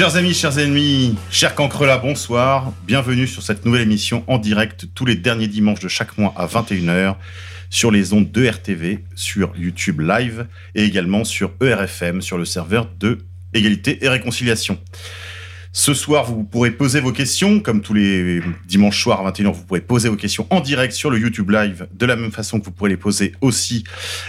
Chers amis, chers ennemis, chers cancrelats, bonsoir. Bienvenue sur cette nouvelle émission en direct tous les derniers dimanches de chaque mois à 21h sur les ondes de RTV, sur YouTube Live et également sur ERFM, sur le serveur de Égalité et Réconciliation. Ce soir, vous pourrez poser vos questions, comme tous les dimanches soirs à 21h, vous pourrez poser vos questions en direct sur le YouTube Live, de la même façon que vous pourrez les poser aussi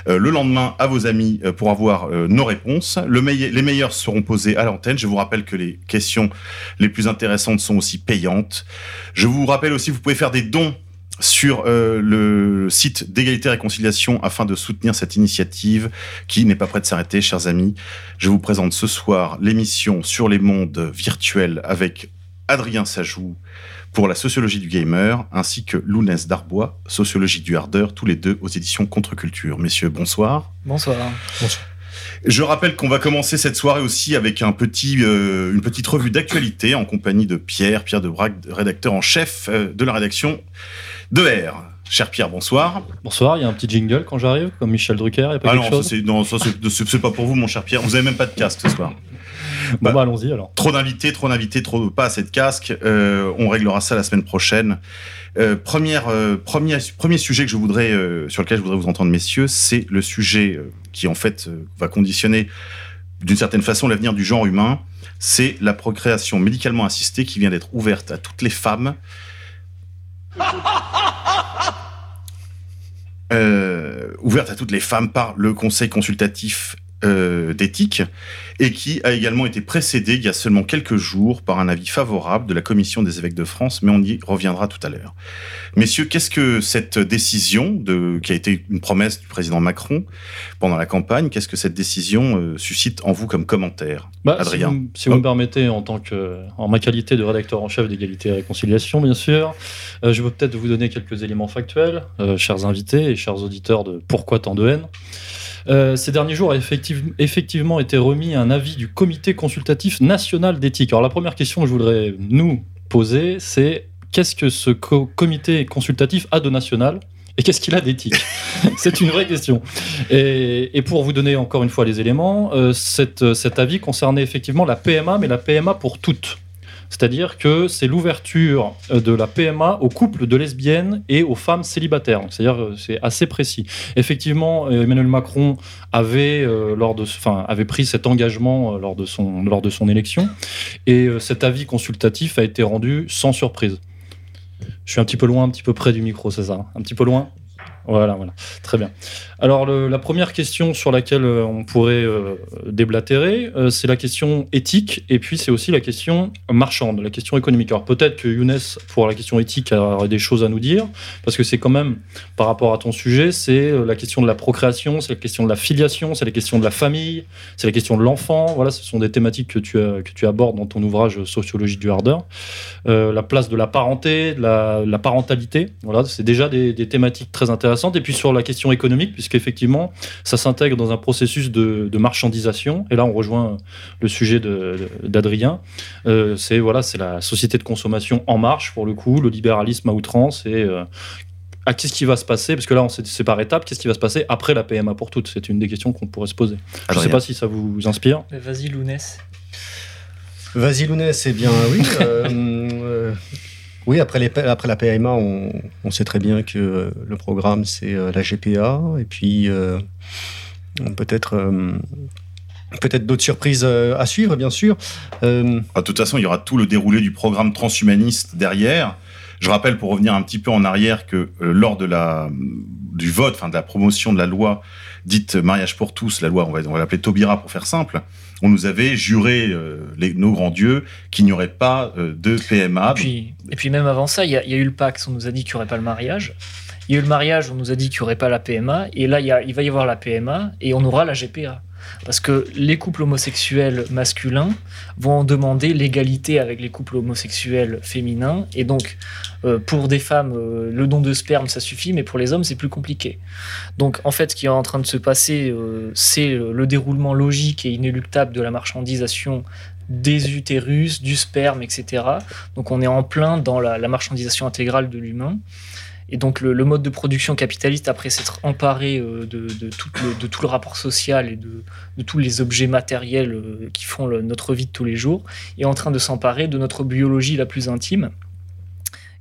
euh, le lendemain à vos amis euh, pour avoir euh, nos réponses. Les meilleures seront posées à l'antenne. Je vous rappelle que les questions les plus intéressantes sont aussi payantes. Je vous rappelle aussi, vous pouvez faire des dons sur euh, le site d'égalité et réconciliation afin de soutenir cette initiative qui n'est pas prête de s'arrêter, chers amis. Je vous présente ce soir l'émission sur les mondes virtuels avec Adrien Sajou pour la sociologie du gamer, ainsi que Lounès Darbois, sociologie du hardeur, tous les deux aux éditions Contre-Culture. Messieurs, bonsoir. Bonsoir. Je rappelle qu'on va commencer cette soirée aussi avec un petit, euh, une petite revue d'actualité en compagnie de Pierre, Pierre de rédacteur en chef euh, de la rédaction de R. Cher Pierre, bonsoir. Bonsoir, il y a un petit jingle quand j'arrive, comme Michel Drucker, il a pas Ah quelque non, ça chose c'est non, ça, c'est- pas pour vous, mon cher Pierre. Vous avez même pas de casque ce soir. Bon bah- allons-y alors. Trop d'invités, trop d'invités, trop pas assez de casques. Euh, on réglera ça la semaine prochaine. Euh, première, euh, premier, premier sujet que je voudrais, sur lequel je voudrais vous entendre, messieurs, c'est le sujet qui en fait va conditionner d'une certaine façon l'avenir du genre humain. C'est la procréation médicalement assistée qui vient d'être ouverte à toutes les femmes. Euh, ouverte à toutes les femmes par le Conseil consultatif euh, d'éthique et qui a également été précédé il y a seulement quelques jours par un avis favorable de la Commission des évêques de France, mais on y reviendra tout à l'heure. Messieurs, qu'est-ce que cette décision, de, qui a été une promesse du président Macron pendant la campagne, qu'est-ce que cette décision euh, suscite en vous comme commentaire Bah, si Adrien. vous, si vous me permettez, en tant que, en ma qualité de rédacteur en chef d'égalité et réconciliation, bien sûr, euh, je veux peut-être vous donner quelques éléments factuels, euh, chers invités et chers auditeurs de Pourquoi tant de haine. Euh, ces derniers jours a effective- effectivement été remis un avis du Comité consultatif national d'éthique. Alors la première question que je voudrais nous poser, c'est qu'est-ce que ce co- comité consultatif a de national et qu'est-ce qu'il a d'éthique? C'est une vraie question. Et, pour vous donner encore une fois les éléments, euh, cet avis concernait effectivement la PMA, mais la PMA pour toutes. C'est-à-dire que c'est l'ouverture euh, de la PMA aux couples de lesbiennes et aux femmes célibataires. C'est-à-dire euh, c'est assez précis. Effectivement, euh, Emmanuel Macron avait, lors de, avait pris cet engagement lors de son, lors de son élection, et cet avis consultatif a été rendu sans surprise. Je suis un petit peu loin, un petit peu près du micro, hein Un petit peu loin? Voilà, voilà. Très bien. Alors, la première question sur laquelle euh, on pourrait euh, déblatérer, euh, c'est la question éthique, et puis c'est aussi la question marchande, la question économique. Alors, peut-être que Younes, pour la question éthique, aurait des choses à nous dire, parce que c'est quand même, par rapport à ton sujet, c'est la question de la procréation, c'est la question de la filiation, c'est la question de la famille, c'est la question de l'enfant. Voilà, ce sont des thématiques que tu, que tu abordes dans ton ouvrage Sociologie du hardeur. La place de la parenté, de la, parentalité. Voilà, c'est déjà des thématiques très intéressantes. Et puis sur la question économique, puisqu'effectivement, ça s'intègre dans un processus de, de marchandisation. Et là, on rejoint le sujet d'Adrien. Euh, c'est voilà, c'est la société de consommation en marche pour le coup, le libéralisme à outrance et euh, ah, qu'est-ce qui va se passer? Parce que là, on c'est par étapes. Qu'est-ce qui va se passer après la PMA pour toutes? C'est une des questions qu'on pourrait se poser. Je ne sais pas si ça vous inspire. Vas-y, Lounès. Vas-y Lounès, eh bien oui. euh, euh, oui, après, les, après la PMA, on, on sait très bien que euh, le programme, c'est euh, la GPA. Et puis, euh, peut-être peut-être d'autres surprises à suivre, bien sûr. Euh, Ah, De toute façon, il y aura tout le déroulé du programme transhumaniste derrière. Je rappelle, pour revenir un petit peu en arrière, que lors de la, du vote, enfin de la promotion de la loi dite mariage pour tous, la loi, on va, on va l'appeler Taubira pour faire simple, on nous avait juré, euh, nos grands dieux, qu'il n'y aurait pas euh, de PMA. Et puis, même avant ça, il y, y a eu le Pax, on nous a dit qu'il n'y aurait pas le mariage. Il y a eu le mariage, on nous a dit qu'il n'y aurait pas la PMA, et là, il, va y avoir la PMA, et on aura la GPA. Parce que les couples homosexuels masculins vont demander l'égalité avec les couples homosexuels féminins, et donc euh, pour des femmes, euh, le don de sperme, ça suffit, mais pour les hommes, c'est plus compliqué. Donc en fait, ce qui est en train de se passer, euh, c'est le le déroulement logique et inéluctable de la marchandisation des utérus, du sperme, etc. Donc on est en plein dans la marchandisation intégrale de l'humain. Et donc le, mode de production capitaliste, après s'être emparé euh, de, tout le, rapport social et de, tous les objets matériels euh, qui font notre vie de tous les jours, est en train de s'emparer de notre biologie la plus intime.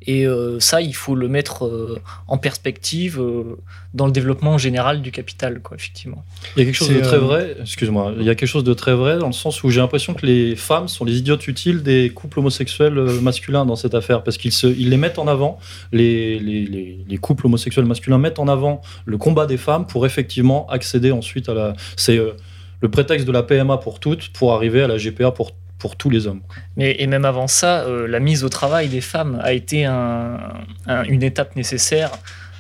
Et euh, ça, il faut le mettre euh, en perspective euh, dans le développement général du capital, quoi, effectivement. Il y a quelque chose de très vrai, excuse-moi, il y a quelque chose de très vrai dans le sens où j'ai l'impression que les femmes sont les idiotes utiles des couples homosexuels masculins dans cette affaire, parce qu'ils se, ils les mettent en avant, les, les, les, les couples homosexuels masculins mettent en avant le combat des femmes pour effectivement accéder ensuite à la... C'est euh, le prétexte de la PMA pour toutes, pour arriver à la GPA pour, pour tous les hommes. Mais, et même avant ça, euh, la mise au travail des femmes a été un- un- une étape nécessaire.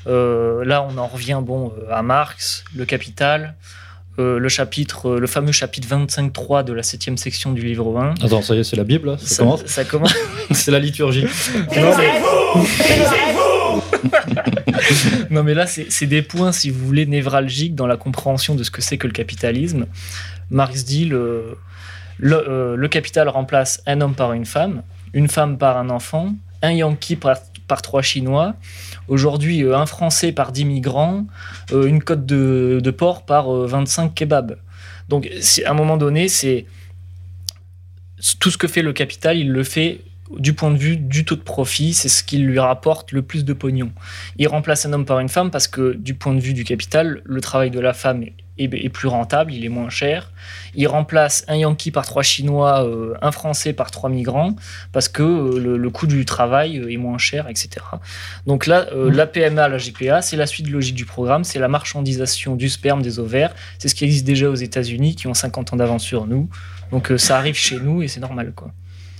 Euh, là, on en revient bon, euh, à Marx, le Capital, euh, le, chapitre, euh, le fameux chapitre 25.3 de la septième section du livre 1. Attends, ça y est, c'est la Bible, là ça, commence ça commence. C'est la liturgie. Non, mais- non, mais là, c'est c'est des points, si vous voulez, névralgiques dans la compréhension de ce que c'est que le capitalisme. Marx dit le, le, euh, le capital remplace un homme par une femme, une femme par un enfant, un Yankee par, trois Chinois, aujourd'hui euh, un Français par 10 migrants, euh, une côte de, de porc par euh, 25 kebabs. Donc, à un moment donné, c'est tout ce que fait le capital, il le fait du point de vue du taux de profit, c'est ce qui lui rapporte le plus de pognon. Il remplace un homme par une femme parce que du point de vue du capital, le travail de la femme est, plus rentable, il est moins cher. Il remplace un Yankee par trois Chinois, euh, un Français par trois migrants parce que euh, le, le coût du travail euh, est moins cher, etc. Donc là, euh, la PMA, la GPA, c'est la suite logique du programme, c'est la marchandisation du sperme, des ovaires. C'est ce qui existe déjà aux États-Unis qui ont 50 ans d'avance sur nous. Donc ça arrive chez nous et c'est normal, quoi.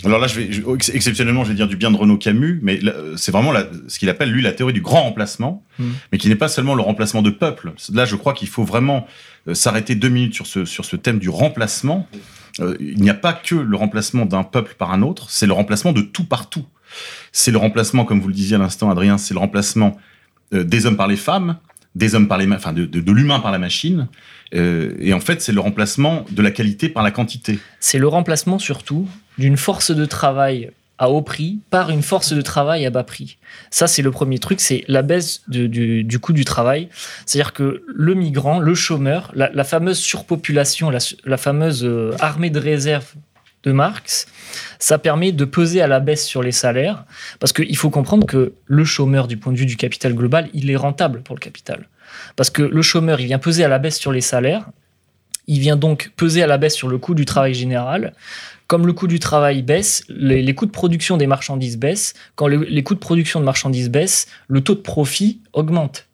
Alors là, je vais, je- ex- exceptionnellement, je vais dire du bien de Renaud Camus, mais euh, c'est vraiment la- ce qu'il appelle, lui, la théorie du grand remplacement, Mm. mais qui n'est pas seulement le remplacement de peuple. Là, je crois qu'il faut vraiment euh, s'arrêter deux minutes sur ce, sur ce thème du remplacement. Euh, il n'y a pas que le remplacement d'un peuple par un autre, c'est le remplacement de tout par tout. C'est le remplacement, comme vous le disiez à l'instant, Adrien, c'est le remplacement euh, des hommes par les femmes, des hommes par les, enfin, de, de, de l'humain par la machine, euh, et en fait, c'est le remplacement de la qualité par la quantité. c'est le remplacement surtout d'une force de travail à haut prix par une force de travail à bas prix. Ça, c'est le premier truc, c'est la baisse du, coût du travail. C'est-à-dire que le migrant, le chômeur, la, fameuse surpopulation, la, su- la fameuse euh, armée de réserve de Marx, ça permet de peser à la baisse sur les salaires, parce qu'il faut comprendre que le chômeur, du point de vue du capital global, il est rentable pour le capital. Parce que le chômeur, il vient peser à la baisse sur les salaires, il vient donc peser à la baisse sur le coût du travail général. Comme le coût du travail baisse, les, les coûts de production des marchandises baissent. Quand le- les coûts de production de marchandises baissent, le taux de profit augmente.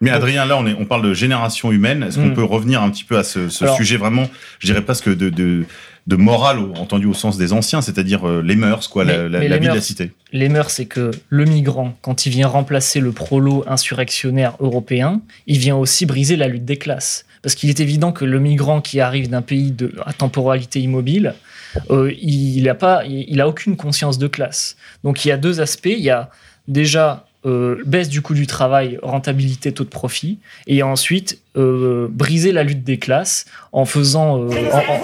Mais Adrien, là, on, est, on parle de génération humaine. Est-ce qu'on Mm. peut revenir un petit peu à ce, ce Alors- sujet vraiment, je dirais presque de, de, de morale, entendu au sens des anciens, c'est-à-dire euh, les mœurs, quoi, la, Mais- la- mais la les vie de la mœurs- cité. Les mœurs, c'est que le migrant, quand il vient remplacer le prolo insurrectionnaire européen, il vient aussi briser la lutte des classes. Parce qu'il est évident que le migrant qui arrive d'un pays de, à temporalité immobile, euh, il n'a pas, il, il a aucune conscience de classe. Donc il y a deux aspects. Il y a déjà euh, baisse du coût du travail, rentabilité, taux de profit, et ensuite euh, briser la lutte des classes en faisant, euh, en, en-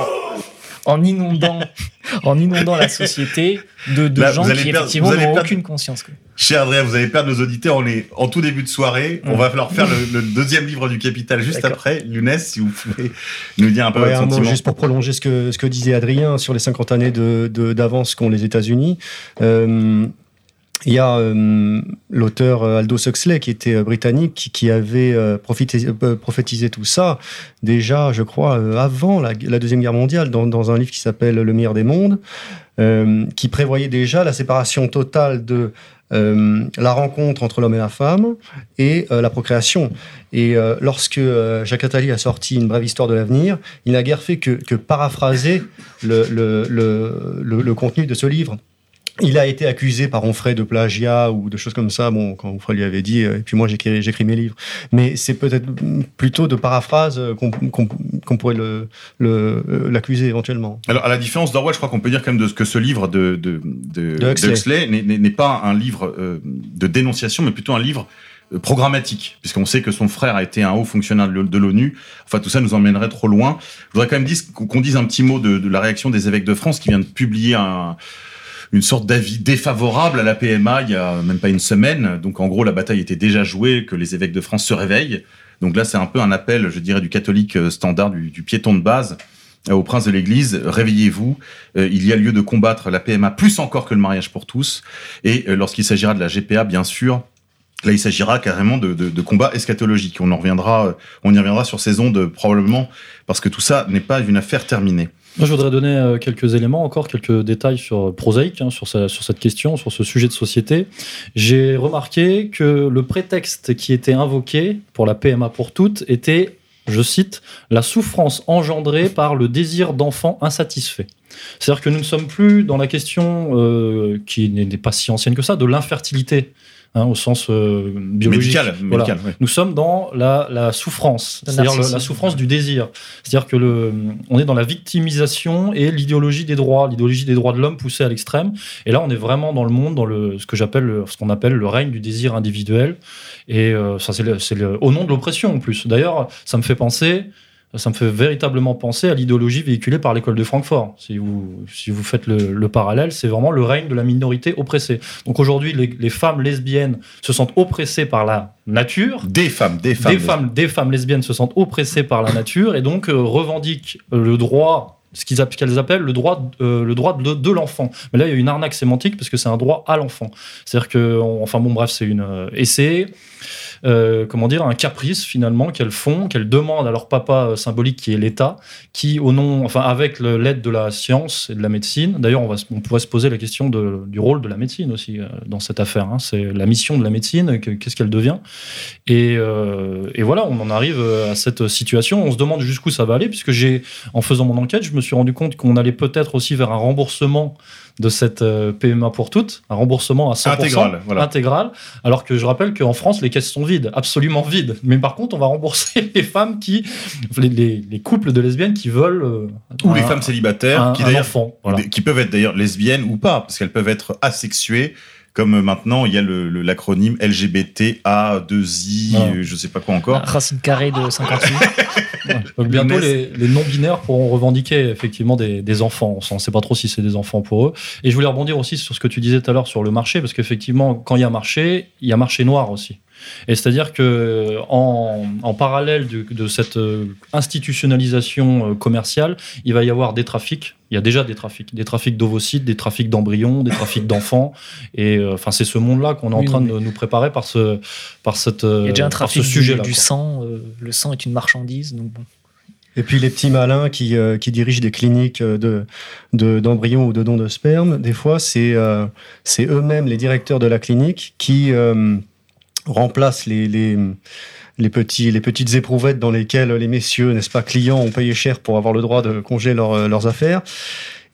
en inondant, en inondant la société de, de Là, gens qui perdre- effectivement n'ont perdre- aucune conscience. quoi. Cher Adrien, vous allez perdre nos auditeurs. On est en tout début de soirée. On Mm. va falloir faire le, le deuxième livre du Capital juste après. Lunès, si vous pouvez nous dire un peu Ouais, votre un mot sentiment. juste pour prolonger ce que, ce que disait Adrien sur les 50 années de- de- d'avance qu'ont les États-Unis. Euh, il y a euh, l'auteur euh, Aldous Huxley, qui était euh, britannique, qui, avait prophétisé tout ça, déjà, je crois, avant la, Deuxième Guerre mondiale, dans, un livre qui s'appelle Le meilleur des mondes, qui prévoyait déjà la séparation totale de la rencontre entre l'homme et la femme et la procréation. Et lorsque Jacques Attali a sorti Une brève histoire de l'avenir, il n'a guère fait que, paraphraser le contenu de ce livre. Il a été accusé par Onfray de plagiat ou de choses comme ça, bon, quand Onfray lui avait dit, euh, et puis moi j'écris, j'écris mes livres. Mais c'est peut-être plutôt de paraphrase euh, qu'on, qu'on- qu'on pourrait le, le- euh, l'accuser éventuellement. Alors, à la différence d'Orwell, je crois qu'on peut dire quand même de, que ce livre de, de, de, De Huxley. de Huxley n'est- n'est n'est pas un livre de dénonciation, mais plutôt un livre programmatique, puisqu'on sait que son frère a été un haut fonctionnaire de l'ONU. Enfin, tout ça nous emmènerait trop loin. Je voudrais quand même dire qu'on qu'on dise un petit mot de, de la réaction des évêques de France qui vient de publier un, une sorte d'avis défavorable à la PMA il y a même pas une semaine. Donc, en gros, la bataille était déjà jouée, que les évêques de France se réveillent. Donc là, c'est un peu un appel, je dirais, du catholique euh, standard, du, piéton de base euh, au prince de l'Église, réveillez-vous, euh, il y a lieu de combattre la PMA plus encore que le mariage pour tous. Et lorsqu'il s'agira de la GPA, bien sûr, là il s'agira carrément de, combats eschatologiques. On en reviendra, on y reviendra sur ces ondes probablement, parce que tout ça n'est pas une affaire terminée. Moi, je voudrais donner euh, quelques éléments, encore quelques détails sur euh, hein, sur, cette question, sur ce sujet de société. J'ai remarqué que le prétexte qui était invoqué pour la PMA pour toutes était, je cite, la souffrance engendrée par le désir d'enfant insatisfait. C'est-à-dire que nous ne sommes plus dans la question euh, qui n'est pas si ancienne que ça, de l'infertilité. Hein, au sens euh, biologique. Médical, Voilà. médical, ouais. Nous sommes dans la, la souffrance, c'est-à-dire la souffrance du désir. C'est-à-dire que le, on est dans la victimisation et l'idéologie des droits, l'idéologie des droits de l'homme poussée à l'extrême. Et là, on est vraiment dans le monde, dans le, ce que j'appelle, le- ce qu'on appelle le règne du désir individuel. Et euh, ça, c'est au nom de l'oppression en plus. D'ailleurs, ça me fait penser. Ça me fait véritablement penser à l'idéologie véhiculée par l'école de Francfort. Si vous, si vous faites le, le parallèle, c'est vraiment le règne de la minorité oppressée. Donc aujourd'hui, les, les femmes lesbiennes se sentent oppressées par la nature, Des femmes, des femmes. des femmes, des femmes lesbiennes se sentent oppressées par la nature et donc euh, revendiquent le droit, ce qu'ils qu'elles appellent le droit, euh, le droit de, de l'enfant. Mais là, il y a une arnaque sémantique parce que c'est un droit à l'enfant. C'est-à-dire que, on- enfin bon, bref, c'est une euh, c'est euh, comment dire un caprice finalement qu'elles font, qu'elles demandent à leur papa euh, symbolique qui est l'État, qui au nom, enfin avec l'aide de la science et de la médecine. D'ailleurs, on on pourrait se poser la question du rôle de la médecine aussi euh, dans cette affaire. hein. C'est la mission de la médecine, que- qu'est-ce qu'elle devient. Et, et voilà, on en arrive à cette situation. On se demande jusqu'où ça va aller, puisque j'ai, en faisant mon enquête, je me suis rendu compte qu'on allait peut-être aussi vers un remboursement de cette euh, PMA pour toutes, un remboursement à 100% Intégral, voilà. intégral, alors que je rappelle qu'en France, les caisses sont vides, absolument vides. Mais par contre, on va rembourser les femmes qui, les, les- les couples de lesbiennes qui veulent euh, Ou les femmes célibataires, un- qui un d'ailleurs enfant. Voilà. qui peuvent être d'ailleurs lesbiennes ou pas, parce qu'elles peuvent être asexuées, comme maintenant il y a le- le- l'acronyme LGBTA2I, Voilà. euh, je sais pas quoi encore. Racine carrée de 58. Ouais. Donc bientôt, les, les non-binaires pourront revendiquer effectivement des, des enfants. On ne sait pas trop si c'est des enfants pour eux. Et je voulais rebondir aussi sur ce que tu disais tout à l'heure sur le marché, parce qu'effectivement, quand il y a marché, il y a marché noir aussi. Et c'est-à-dire que en, en parallèle de, de cette euh, institutionnalisation euh, commerciale, il va y avoir des trafics. Il y a déjà des trafics, des trafics d'ovocytes, des trafics d'embryons, des trafics d'enfants. Et euh, enfin, c'est ce monde-là qu'on est en Oui, train oui. de nous préparer par ce, par cette, Il y a déjà un ce trafic du, sujet-là. du sang. euh, le sang est une marchandise. Donc bon. Et puis les petits malins qui, euh, qui dirigent des cliniques euh, de, de- d'embryons ou de dons de sperme, des fois, c'est, euh, c'est eux-mêmes les directeurs de la clinique qui euh, remplacent les, les, les, petits, les petites éprouvettes dans lesquelles les messieurs, n'est-ce pas, clients ont payé cher pour avoir le droit de congeler leurs- leurs affaires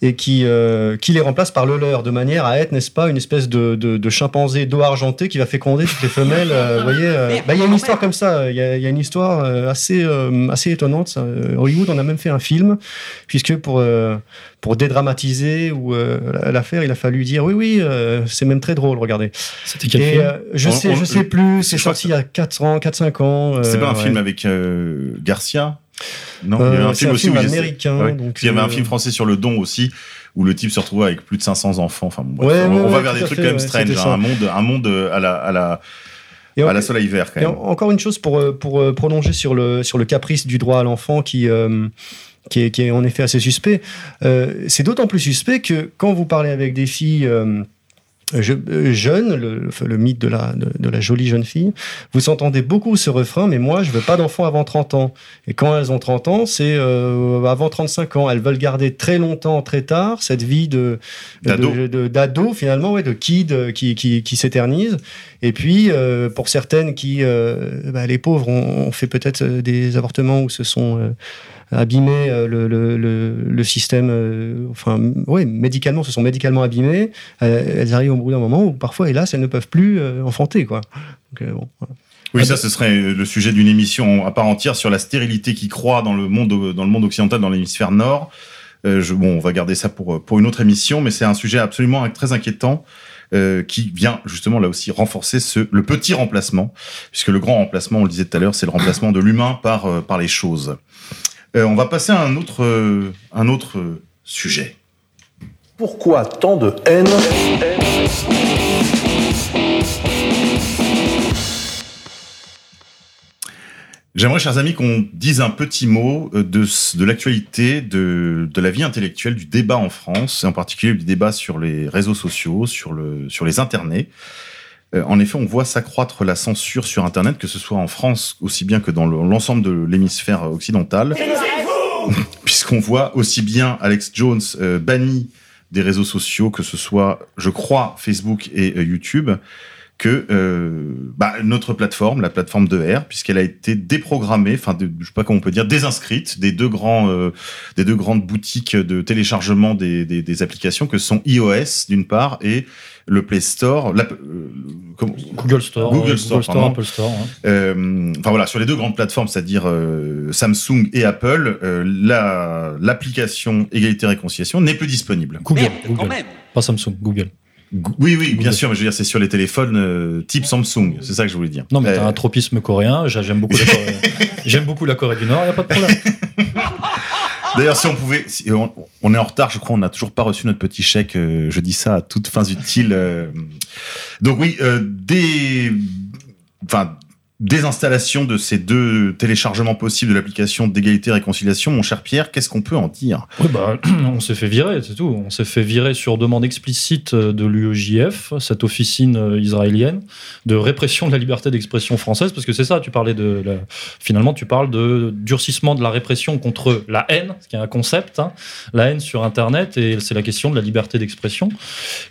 et qui, euh, qui les remplace par le leur, de manière à être, n'est-ce pas, une espèce de, de, de chimpanzé d'eau argenté qui va féconder toutes les femelles. euh, vous voyez, euh, bah, il y a une histoire comme ça, il y a, il y a une histoire euh, assez, euh, assez étonnante. ça. Hollywood, on a même fait un film, puisque pour, euh, pour dédramatiser ou euh, l'affaire, il a fallu dire oui, oui, euh, c'est même très drôle, regardez. C'était quel Et film euh, je On- sais, on- je sais plus, c'est sorti il y a 4 ans, 4-5 ans. C'est pas un ouais. film avec euh, Garcia Non, il y Euh, avait un film un aussi film américain, Ouais. donc, il y avait un euh, film français sur le don aussi, où le type se retrouvait avec plus de 500 enfants. Enfin, bon, bref, Ouais, on, ouais, on va vers des trucs fait, quand même strange, hein, un monde, un monde à la, à la, Et à la soleil vert quand même. encore une chose pour, euh, pour euh, prolonger sur le, sur le caprice du droit à l'enfant qui, euh, qui, est, qui est en effet assez suspect. Euh, c'est d'autant plus suspect que quand vous parlez avec des filles euh, je- euh, jeunes, le, le- mythe de la, de, de la jolie jeune fille, vous entendez beaucoup ce refrain, mais moi je veux pas d'enfant avant 30 ans. Et quand elles ont 30 ans, c'est euh, avant 35 ans. Elles veulent garder très longtemps, très tard, cette vie de D'ado. finalement, ouais, de kid euh, qui, qui, qui s'éternise. Et puis, euh, pour certaines qui, euh, bah, les pauvres, ont, ont fait peut-être euh, des avortements ou se sont euh, abîmé euh, le, le, système. euh, enfin, oui, médicalement, se sont médicalement abîmées. Euh, elles arrivent au bout d'un moment où parfois, hélas, elles ne peuvent plus enfanter, quoi. Donc, bon. Oui, ça, ce serait le sujet d'une émission à part entière sur la stérilité qui croît dans le monde, dans le monde occidental, dans l'hémisphère nord. Bon, on va garder ça pour, pour une autre émission, mais c'est un sujet absolument très inquiétant qui vient justement là aussi renforcer ce, le petit remplacement, puisque le grand remplacement, on le disait tout à l'heure, c'est le remplacement de l'humain par, par les choses. Euh, on va passer à un autre, euh, un autre euh, sujet. Pourquoi tant de haine? J'aimerais, chers amis, qu'on dise un petit mot de, l'actualité de, de la vie intellectuelle, du débat en France, et en particulier du débat sur les réseaux sociaux, sur, le, sur les internets. Euh, en effet, on voit s'accroître la censure sur Internet, que ce soit en France aussi bien que dans le- l'ensemble de l'hémisphère occidental. Puisqu'on voit aussi bien Alex Jones euh, banni des réseaux sociaux, que ce soit, je crois, Facebook et euh, YouTube, que euh, bah, notre plateforme, la plateforme de R, puisqu'elle a été déprogrammée, enfin, je sais pas comment on peut dire, désinscrite des deux grands, euh, des deux grandes boutiques de téléchargement des, des, des applications que sont iOS d'une part et le Play Store, euh, comment- Google Store, Google Store, pardon. Apple Store. hein. Euh, enfin voilà, sur les deux grandes plateformes, c'est-à-dire euh, Samsung et Apple, euh, la l'application égalité réconciliation n'est plus disponible. Google, Google. Pas Samsung, Google. Oui, oui, bien sûr, mais je veux dire, c'est sur les téléphones euh, type Samsung, c'est ça que je voulais dire. Non, mais Euh, t'as un tropisme coréen. j'a- J'aime beaucoup, la Corée- j'aime beaucoup la Corée du Nord. Y a pas de problème. D'ailleurs, si on pouvait, si on, on est en retard, je crois, on n'a toujours pas reçu notre petit chèque. euh, je dis ça à toutes fins utiles. euh. Donc oui, euh, des, enfin, désinstallation de ces deux téléchargements possibles de l'application d'égalité et réconciliation. Mon cher Pierre, qu'est-ce qu'on peut en dire? Bah, on s'est fait virer, c'est tout. On s'est fait virer sur demande explicite de l'UEJF, cette officine euh, israélienne de répression de la liberté d'expression française, parce que c'est ça, tu parlais de. la- Finalement, tu parles de durcissement de la répression contre la haine, ce qui est un concept, hein, la haine sur Internet, et c'est la question de la liberté d'expression.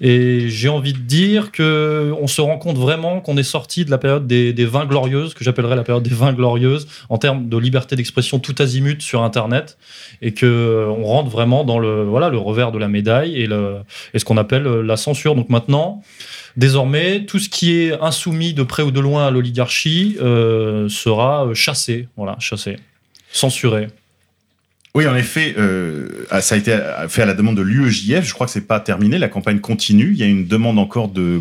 Et j'ai envie de dire que on se rend compte vraiment qu'on est sorti de la période des, des 20 que j'appellerais la période des 20 glorieuses, en termes de liberté d'expression tout azimut sur Internet, et que euh, on rentre vraiment dans le voilà le revers de la médaille et, le, et ce qu'on appelle euh, la censure. Donc maintenant, désormais, tout ce qui est insoumis de près ou de loin à l'oligarchie euh, sera chassé, voilà, chassé, censuré. Oui, en effet, ça a été fait à la demande de l'UEJF. Je crois que c'est pas terminé. La campagne continue. Il y a une demande encore de,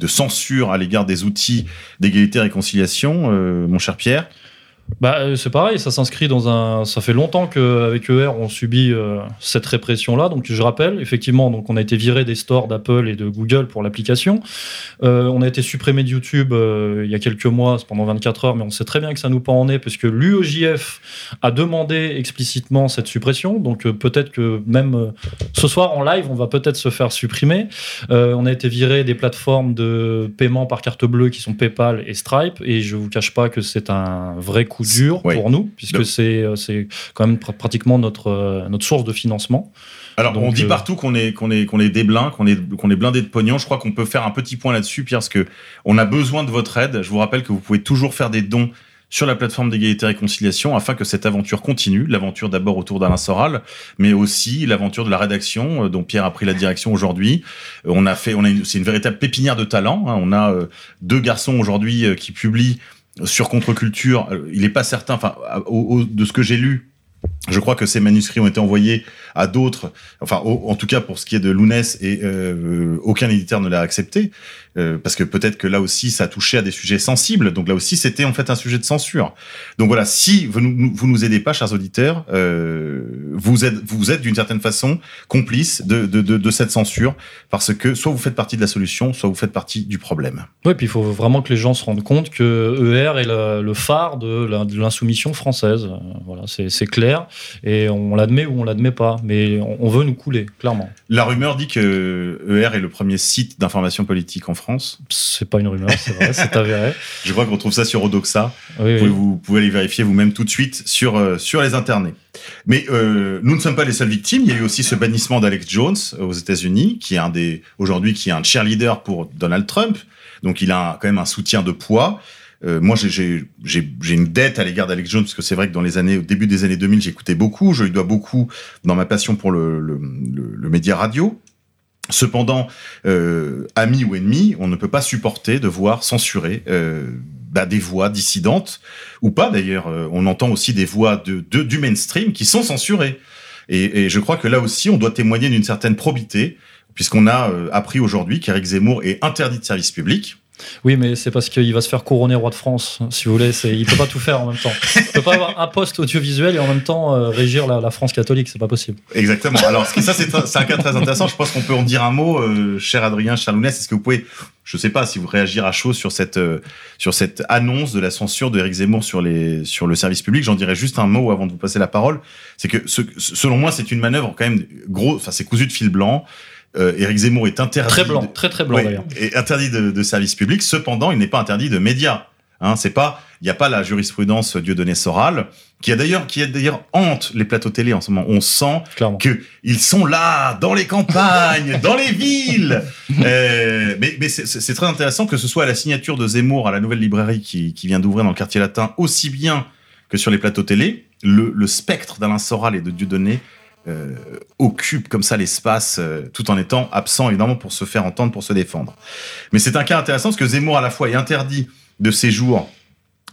de censure à l'égard des outils d'égalité et réconciliation, euh, mon cher Pierre. Bah, euh, c'est pareil, ça s'inscrit dans un. Ça fait longtemps qu'avec ER, on subit euh, cette répression-là. Donc, je rappelle, effectivement, donc on a été viré des stores d'Apple et de Google pour l'application. Euh, on a été supprimé de YouTube il y a quelques mois, pendant 24 heures, mais on sait très bien que ça nous pend en nez, parce que l'UEJF a demandé explicitement cette suppression. Donc, peut-être que même ce soir en live, on va peut-être se faire supprimer. On a été viré des plateformes de paiement par carte bleue qui sont PayPal et Stripe, et je vous cache pas que c'est un vrai coup dur Oui. pour nous, puisque c'est euh, c'est quand même pr- pratiquement notre, euh, notre source de financement. Alors, Donc, on dit euh, partout qu'on est, qu'on est, qu'on est des blincs, qu'on est, qu'on est blindé de pognon. Je crois qu'on peut faire un petit point là-dessus, Pierre, parce que on a besoin de votre aide. Je vous rappelle que vous pouvez toujours faire des dons sur la plateforme d'égalité et réconciliation afin que cette aventure continue. L'aventure d'abord autour d'Alain Soral, mais aussi l'aventure de la rédaction dont Pierre a pris la direction aujourd'hui. On a fait, on a c'est une véritable pépinière de talent. hein. On a deux garçons aujourd'hui qui publient sur contre-culture. Euh, Il n'est pas certain, enfin, de ce que j'ai lu, je crois que ces manuscrits ont été envoyés à d'autres, enfin, en tout cas pour ce qui est de Lounès, et euh, aucun éditeur ne l'a accepté, euh, parce que peut-être que là aussi ça touchait à des sujets sensibles, donc là aussi c'était en fait un sujet de censure. Donc voilà, si vous nous, nous aidez pas, chers auditeurs, euh, vous êtes, vous êtes d'une certaine façon complice de, de, de, de cette censure, parce que soit vous faites partie de la solution, soit vous faites partie du problème. Oui, puis il faut vraiment que les gens se rendent compte que ER est le, le phare de l'insoumission française. Euh, Voilà, c'est clair, et on l'admet ou on l'admet pas, mais on, on veut nous couler, clairement. La rumeur dit que ER est le premier site d'information politique en France. C'est pas une rumeur, c'est vrai, c'est avéré. Je crois qu'on retrouve ça sur Odoxa. Oui, Vous, oui. pouvez, vous pouvez aller vérifier vous-même tout de suite sur, euh, sur les internets. Mais euh, nous ne sommes pas les seules victimes. Il y a eu aussi ce bannissement d'Alex Jones aux États-Unis, qui est un des aujourd'hui qui est un cheerleader pour Donald Trump. Donc il a un- quand même un soutien de poids. Euh, moi, j'ai- une dette à l'égard d'Alex Jones parce que c'est vrai que dans les années, au début des années 2000, j'écoutais beaucoup. Je lui dois beaucoup dans ma passion pour le, le, le- le média radio. Cependant, euh, amis ou ennemis, on ne peut pas supporter de voir censurer euh, bah, des voix dissidentes ou pas. D'ailleurs, euh, on entend aussi des voix de, de- du mainstream qui sont censurées. Et, et je crois que là aussi, on doit témoigner d'une certaine probité, puisqu'on a euh, appris aujourd'hui qu'Éric Zemmour est interdit de service public. Oui, mais c'est parce qu'il va se faire couronner roi de France, si vous voulez. Il peut pas tout faire en même temps. Il peut pas avoir un poste audiovisuel et en même temps euh, régir la, France catholique. C'est pas possible. Exactement. Alors, ça, c'est un cas très intéressant. Je pense qu'on peut en dire un mot, euh, cher Adrien Charlounès. Est-ce que vous pouvez, je sais pas si vous réagir à chaud sur cette, euh, sur cette annonce de la censure d'Éric Zemmour sur, les, sur le service public? J'en dirais juste un mot avant de vous passer la parole. C'est que, selon moi, c'est une manœuvre quand même gros, enfin, c'est cousu de fil blanc. Euh, Éric Zemmour est interdit. Très blanc, de- très très blanc d'ailleurs. est interdit de, de service public. Cependant, il n'est pas interdit de médias. Hein, c'est pas, il n'y a pas la jurisprudence Dieudonné Soral qui a d'ailleurs, qui a d'ailleurs hante les plateaux télé en ce moment. On sent Clairement. que ils sont là, dans les campagnes, dans les villes. Euh, mais mais c'est très intéressant que ce soit à la signature de Zemmour à la nouvelle librairie qui, qui vient d'ouvrir dans le quartier latin, aussi bien que sur les plateaux télé, le, le spectre d'Alain Soral et de Dieudonné euh, occupe comme ça l'espace, euh, tout en étant absent évidemment pour se faire entendre, pour se défendre. Mais c'est un cas intéressant parce que Zemmour à la fois est interdit de séjour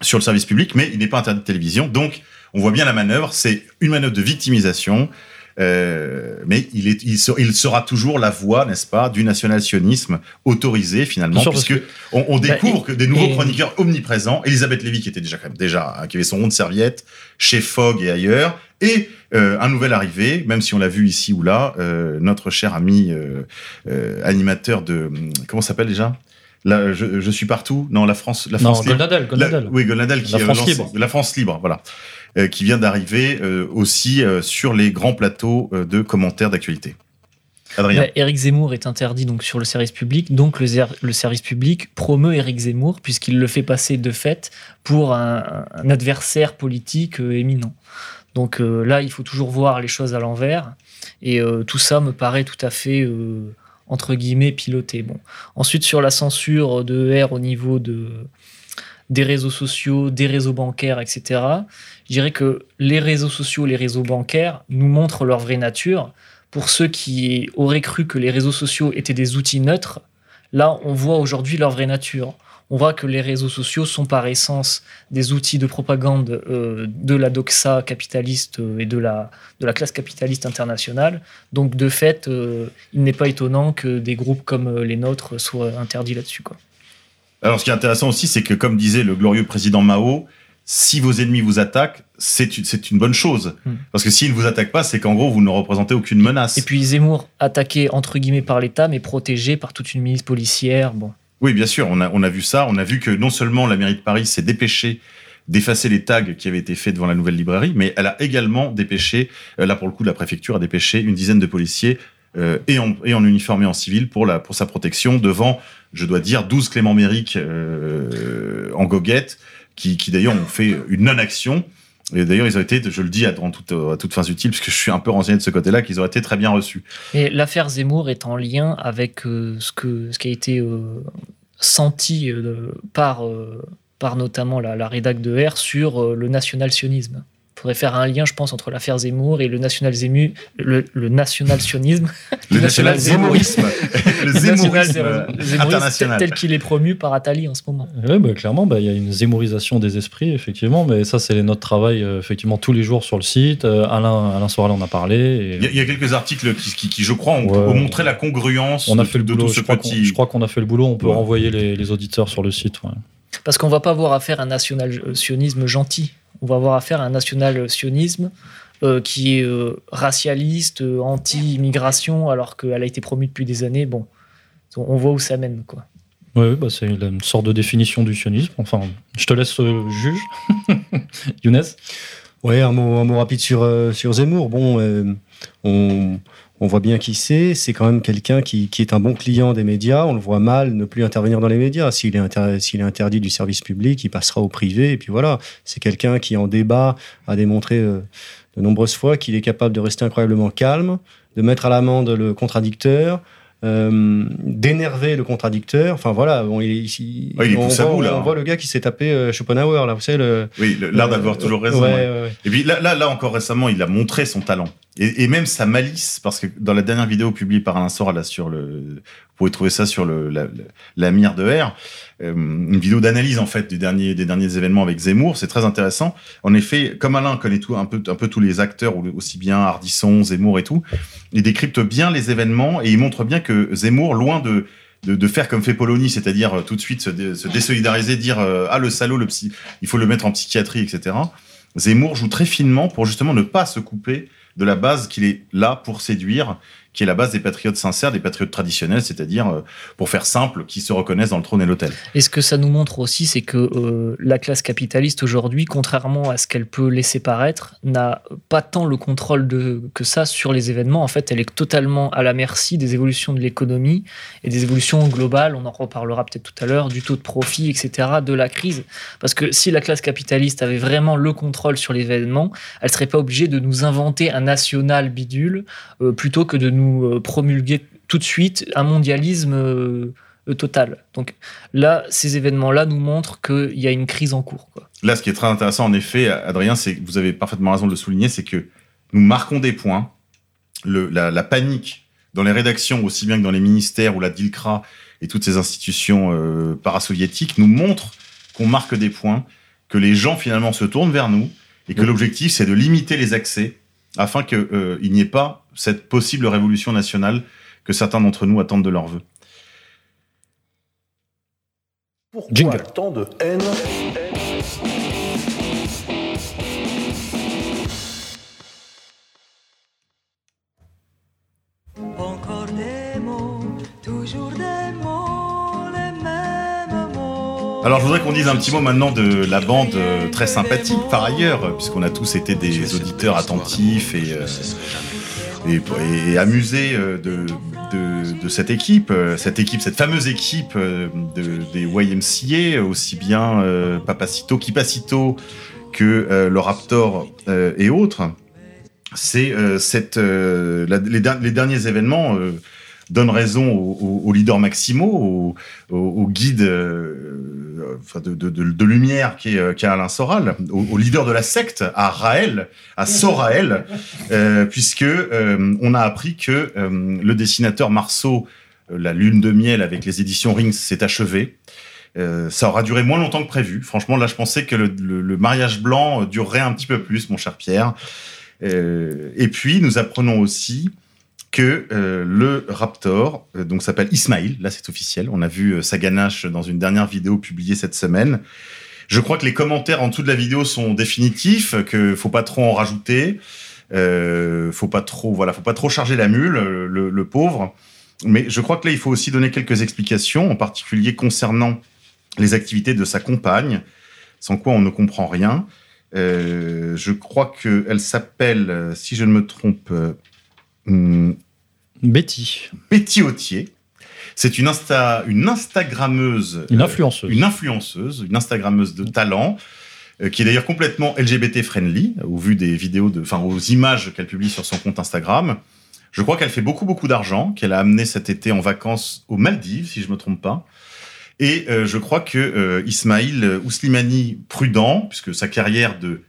sur le service public, mais il n'est pas interdit de télévision. Donc, on voit bien la manœuvre. C'est une manœuvre de victimisation. Euh, mais il, est, il, se- il sera toujours la voix, n'est-ce pas, du national-sionisme autorisé finalement, sûr, parce puisque on, on Bah, découvre et- que des nouveaux et- chroniqueurs omniprésents, Elisabeth Lévy qui était déjà quand même déjà, hein, qui avait son rond de serviette chez Fogg et ailleurs, et euh, un nouvel arrivé, même si on l'a vu ici ou là, euh, notre cher ami euh, euh, animateur de hum, comment s'appelle déjà? Là, je, je suis partout? Non, la France, la Non, France libre. La- Goldnadel. oui, Goldnadel qui La France libre. La France libre, voilà, qui vient d'arriver euh, aussi euh, sur les grands plateaux euh, de commentaires d'actualité. Adrien. Bah, Éric Zemmour est interdit donc sur le service public, donc le, service public promeut Éric Zemmour puisqu'il le fait passer de fait pour un, adversaire politique euh, éminent. Donc euh, là, il faut toujours voir les choses à l'envers et euh, tout ça me paraît tout à fait euh, entre guillemets piloté. Bon. Ensuite sur la censure de R au niveau de des réseaux sociaux, des réseaux bancaires, etc. Je dirais que les réseaux sociaux, les réseaux bancaires nous montrent leur vraie nature pour ceux qui auraient cru que les réseaux sociaux étaient des outils neutres, là, on voit aujourd'hui leur vraie nature. On voit que les réseaux sociaux sont par essence des outils de propagande euh, de la doxa capitaliste euh, et de la, de la classe capitaliste internationale. Donc, de fait, euh, il n'est pas étonnant que des groupes comme les nôtres soient interdits là-dessus. Alors, ce qui est intéressant aussi, c'est que, comme disait le glorieux président Mao, si vos ennemis vous attaquent, c'est une, c'est une bonne chose. Hmm. Parce que s'ils ne vous attaquent pas, c'est qu'en gros, vous ne représentez aucune menace. Et puis Zemmour, attaqué entre guillemets par l'État, mais protégé par toute une milice policière. Bon. Oui, bien sûr, on a, on a vu ça. On a vu que non seulement la mairie de Paris s'est dépêchée d'effacer les tags qui avaient été faits devant la nouvelle librairie, mais elle a également dépêché, euh, là pour le coup, la préfecture a dépêché une dizaine de policiers euh, et, en, et en uniforme et en civil pour, la, pour sa protection devant, je dois dire, 12 Clément Méric euh, en goguette, qui, d'ailleurs ont fait une non-action. Et d'ailleurs, ils ont été, je le dis à, toute, à toutes fins utiles, puisque je suis un peu renseigné de ce côté-là, qu'ils ont été très bien reçus. Et l'affaire Zemmour est en lien avec euh, ce, que, ce qui a été euh, senti euh, par, euh, par notamment la, la rédac de R sur euh, le national-sionisme. Il faudrait faire un lien, je pense, entre l'affaire Zemmour et le national-zému, le, le national-sionisme. Le national national-zémourisme. le zémourisme zémourisme international. tel qu'il est promu par Attali en ce moment. Oui, bah, clairement, bah, il y a une zémorisation des esprits, effectivement, mais ça, c'est notre travail, euh, effectivement, tous les jours sur le site. Euh, Alain, Alain Soral en a parlé. et Il y, a, il y a quelques articles qui, qui, qui, je crois, ont, Ouais. ont montré la congruence on a de, fait le de boulot. tout ce Je crois qu'on petit. je crois qu'on a fait le boulot. On peut Ouais. renvoyer les, les auditeurs sur le site. ouais. Parce qu'on va pas avoir affaire à un national-sionisme gentil. On va avoir affaire à un national-sionisme euh, qui est euh, racialiste, euh, anti-immigration, alors qu'elle a été promue depuis des années. Bon, on voit où ça mène, quoi. Oui, bah, c'est une sorte de définition du sionisme. Enfin, je te laisse euh, juge. Younes? Ouais, un mot, un mot rapide sur, euh, sur Zemmour. Bon, euh, on, on voit bien qui c'est. C'est quand même quelqu'un qui, qui est un bon client des médias. On le voit mal ne plus intervenir dans les médias. S'il est, inter- s'il est interdit du service public, il passera au privé. Et puis voilà, c'est quelqu'un qui, en débat, a démontré euh, de nombreuses fois qu'il est capable de rester incroyablement calme, de mettre à l'amende le contradicteur, euh, d'énerver le contradicteur. Enfin voilà, bon, il, il, Ouais, il est on, voit, bout, là. on voit le gars qui s'est tapé euh, Schopenhauer, là, vous savez, le, Oui, l'art d'avoir toujours raison. ouais, ouais. Et puis là, là, là, encore récemment, il a montré son talent. Et, et même sa malice, parce que dans la dernière vidéo publiée par Alain Soral, là, sur le, vous pouvez trouver ça sur le, la, la, mire de R, euh, une vidéo d'analyse, en fait, du dernier, des derniers événements avec Zemmour. C'est très intéressant. En effet, comme Alain connaît tout, un peu, un peu tous les acteurs, aussi bien Ardisson, Zemmour et tout, il décrypte bien les événements et il montre bien que Zemmour, loin de, de, de faire comme fait Polony, c'est-à-dire euh, tout de suite se, se désolidariser, dire euh, ah le salaud, le psy, il faut le mettre en psychiatrie, etc. Zemmour joue très finement pour justement ne pas se couper de la base qu'il est là pour séduire, qui est la base des patriotes sincères, des patriotes traditionnels, c'est-à-dire, euh, pour faire simple, qui se reconnaissent dans le trône et l'autel. Et ce que ça nous montre aussi, c'est que euh, la classe capitaliste aujourd'hui, contrairement à ce qu'elle peut laisser paraître, n'a pas tant le contrôle que ça sur les événements. En fait, elle est totalement à la merci des évolutions de l'économie et des évolutions globales. On en reparlera peut-être tout à l'heure, du taux de profit, etc., de la crise. Parce que si la classe capitaliste avait vraiment le contrôle sur l'événement, elle serait pas obligée de nous inventer un national bidule euh, plutôt que de nous euh, promulguer tout de suite un mondialisme euh, euh, total. Donc là, ces événements-là nous montrent qu'il y a une crise en cours. Quoi. Là, ce qui est très intéressant, en effet, Adrien, c'est que vous avez parfaitement raison de le souligner, c'est que nous marquons des points. Le, la, la panique dans les rédactions, aussi bien que dans les ministères ou la DILCRA et toutes ces institutions euh, parasoviétiques, nous montre qu'on marque des points, que les gens finalement se tournent vers nous et que Oui. l'objectif, c'est de limiter les accès afin qu'il n'y ait pas cette possible révolution nationale que certains d'entre nous attendent de leur vœu. Pourquoi Jingle. tant de haine Encore des mots, toujours des mots, les mêmes mots. Alors je voudrais qu'on dise un petit mot maintenant de la bande euh, très sympathique par ailleurs, puisqu'on a tous été des auditeurs attentifs et, euh, et, et amusés euh, de, cette équipe, euh, cette équipe, cette fameuse équipe euh, de, des YMCA, aussi bien euh, Papacito, Kipacito que le Raptor et autres. C'est cette les derniers événements donnent raison aux, aux- aux leaders maximaux, aux, guides euh, de, de, de, de lumière qui est, euh, qui est Alain Soral, au, leader de la secte, à Raël, à Soraël, euh, puisque euh, on a appris que le dessinateur Marceau, la lune de miel avec les éditions Rings, s'est achevé. Euh, ça aura duré moins longtemps que prévu. Franchement, là, je pensais que le, le- le mariage blanc durerait un petit peu plus, mon cher Pierre. Euh, et puis, nous apprenons aussi que euh, le Raptor, euh, donc s'appelle Ismail, là c'est officiel, on a vu euh, sa ganache dans une dernière vidéo publiée cette semaine. Je crois que les commentaires en dessous de la vidéo sont définitifs, que faut pas trop en rajouter, faut pas trop, voilà, faut pas trop charger la mule, le, pauvre. Mais je crois que là il faut aussi donner quelques explications, en particulier concernant les activités de sa compagne, sans quoi on ne comprend rien. Je crois qu'elle s'appelle, si je ne me trompe, hum, Betty, Betty Autier. C'est une, Insta, une Instagrammeuse. une euh, influenceuse. une influenceuse, une Instagrammeuse de talent, euh, qui est d'ailleurs complètement LGBT friendly, au vu des vidéos, de, enfin aux images qu'elle publie sur son compte Instagram. Je crois qu'elle fait beaucoup beaucoup d'argent, qu'elle a amené cet été en vacances aux Maldives, si je me trompe pas. Et euh, je crois que euh, Ismail Ouslimani, prudent, puisque sa carrière de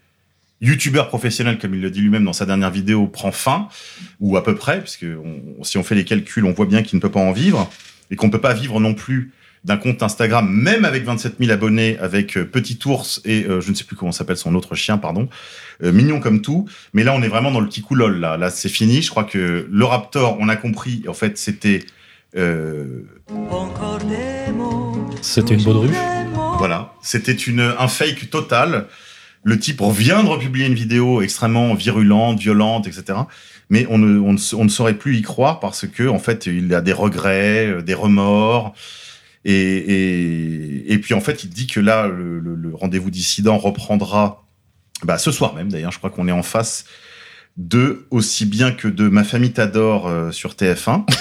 youtubeur professionnel, comme il le dit lui-même dans sa dernière vidéo, prend fin, ou à peu près, puisque on- si on fait les calculs, on voit bien qu'il ne peut pas en vivre, et qu'on ne peut pas vivre non plus d'un compte Instagram, même avec 27 000 abonnés, avec euh, Petit Ours et euh, je ne sais plus comment s'appelle son autre chien, pardon, euh, mignon comme tout. Mais là, on est vraiment dans le petit coup lol. Là, là c'est fini. Je crois que le Raptor, on a compris. En fait, c'était euh, C'était une baudruche. voilà, c'était une un fake total. Le type vient de republier une vidéo extrêmement virulente, violente, etc. Mais on ne, on ne, sa- on ne saurait plus y croire parce que en fait, il a des regrets, euh, des remords. Et, et, et puis en fait, il dit que là, le, le- le rendez-vous dissident reprendra bah, ce soir même. D'ailleurs, je crois qu'on est en face de aussi bien que de Ma famille t'adore euh, sur TF1.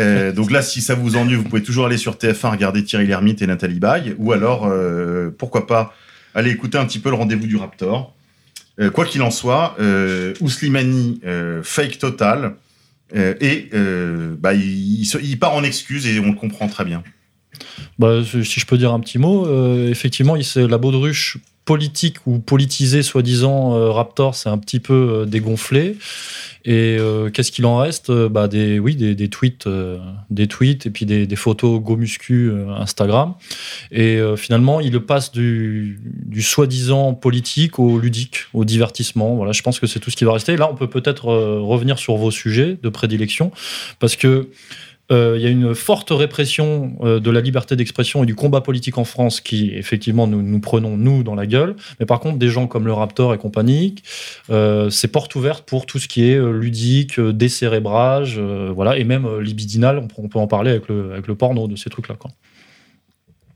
Euh, donc là, si ça vous ennuie, vous pouvez toujours aller sur TF1 regarder Thierry Lhermitte et Nathalie Baye, ou alors euh, pourquoi pas aller écouter un petit peu le rendez-vous du Raptor. Euh, quoi qu'il en soit, euh, Ouslimani, euh, fake total, Euh, et bah, il, part en excuse et on le comprend très bien. Bah, si je peux dire un petit mot, effectivement, il la baudruche politique ou politisée, soi-disant, euh, Raptor, c'est un petit peu euh, dégonflé. Et euh, qu'est-ce qu'il en reste? Bah, des, Oui, des, des tweets, des tweets et puis des, des photos go muscu euh, Instagram. Et finalement, il passe du, du soi-disant politique au ludique, au divertissement. Voilà, je pense que c'est tout ce qui va rester. Là, on peut peut-être revenir sur vos sujets de prédilection, parce que il y a une forte répression euh, de la liberté d'expression et du combat politique en France qui, effectivement, nous, prenons, nous, dans la gueule. Mais par contre, des gens comme le Raptor et compagnie, euh, c'est porte ouverte pour tout ce qui est euh, ludique, euh, décérébrage, euh, voilà, et même euh, libidinal. On, peut- en parler avec le, porno de ces trucs-là.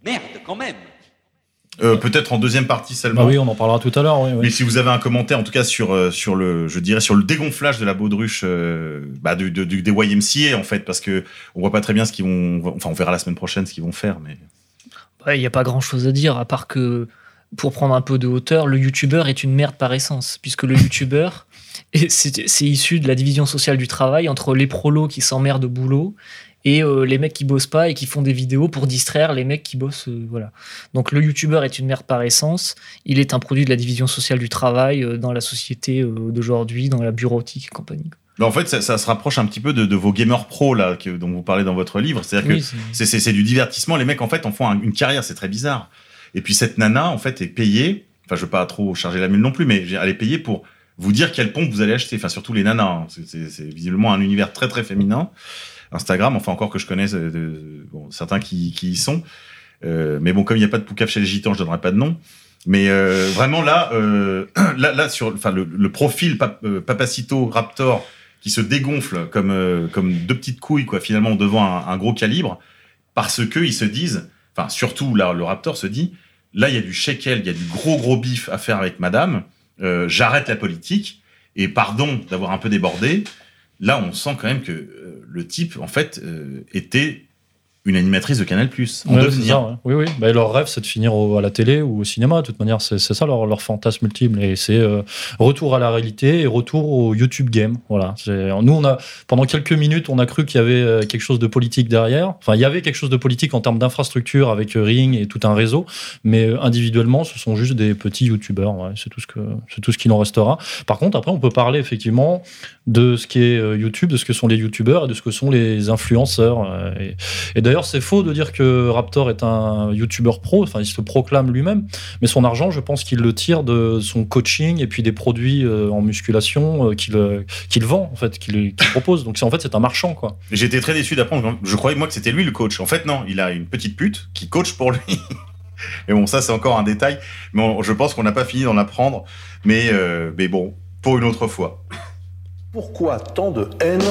Merde, quand même. Euh, Peut-être en deuxième partie seulement. Bah oui, on en parlera tout à l'heure. Oui, oui. Mais si vous avez un commentaire, en tout cas sur euh, sur le, je dirais sur le dégonflage de la baudruche, euh, bah, du, de- du- des YMCA en fait, parce que on voit pas très bien ce qu'ils vont, enfin on verra la semaine prochaine ce qu'ils vont faire, mais Ouais, Il n'y a pas grand chose à dire, à part que, pour prendre un peu de hauteur, le youtubeur est une merde par essence, puisque le youtubeur, et c'est c'est issu de la division sociale du travail entre les prolos qui s'emmerdent au boulot et euh, les mecs qui bossent pas et qui font des vidéos pour distraire les mecs qui bossent. euh, voilà. Donc le youtubeur est une merde par essence, il est un produit de la division sociale du travail euh, dans la société d'aujourd'hui, dans la bureautique et compagnie. Mais en fait ça, ça se rapproche un petit peu de, de vos gamers pro là que, dont vous parlez dans votre livre, c'est-à-dire Oui, que c'est- du divertissement. Les mecs en fait en font un- une carrière, c'est très bizarre. Et puis cette nana en fait est payée, enfin je veux pas trop charger la mule non plus, mais elle est payée pour vous dire quelle pompe vous allez acheter. Enfin surtout les nanas, hein. C'est visiblement un univers très très féminin. Instagram, enfin encore que je connaisse euh, bon, certains qui, y sont. Euh, mais bon, comme il n'y a pas de poucave chez les gitans, je donnerai pas de nom. Mais euh, vraiment là, euh, là, là sur, enfin le, profil Pap- Papacito Raptor qui se dégonfle comme comme deux petites couilles quoi, finalement devant un, gros calibre, parce que ils se disent, enfin surtout là le Raptor se dit, là il y a du shekel, il y a du gros gros bif à faire avec Madame. J'arrête la politique et pardon d'avoir un peu débordé. Là, on sent quand même que euh, le type, en fait, euh, était une animatrice de Canal+. En Ouais, devenir. ça, ouais. Oui, oui. Bah, leur rêve, c'est de finir au- à la télé ou au cinéma. De toute manière, c'est ça leur, leur fantasme multiple. Et c'est euh, retour à la réalité et retour au YouTube game. Voilà. Nous, on a, pendant quelques minutes, on a cru qu'il y avait euh, quelque chose de politique derrière. Enfin, il y avait quelque chose de politique en termes d'infrastructure avec euh, Ring et tout un réseau. Mais individuellement, ce sont juste des petits YouTubeurs. Ouais. C'est tout, ce que- c'est tout ce qu'il en restera. Par contre, après, on peut parler effectivement de ce qui est YouTube, de ce que sont les YouTubeurs et de ce que sont les influenceurs. et, et d'ailleurs, c'est faux de dire que Raptor est un YouTuber pro. Enfin, il se proclame lui-même. Mais son argent, je pense qu'il le tire de son coaching et puis des produits euh, en musculation euh, qu'il euh, qu'il vend, en fait, qu'il propose. Donc, en fait, c'est un marchand, quoi. J'étais très déçu d'apprendre. Je croyais, moi, que c'était lui le coach. En fait, non. Il a une petite pute qui coach pour lui. Mais bon, ça, c'est encore un détail. Mais on- je pense qu'on n'a pas fini d'en apprendre. Mais, euh, mais bon, pour une autre fois. Pourquoi tant de haine?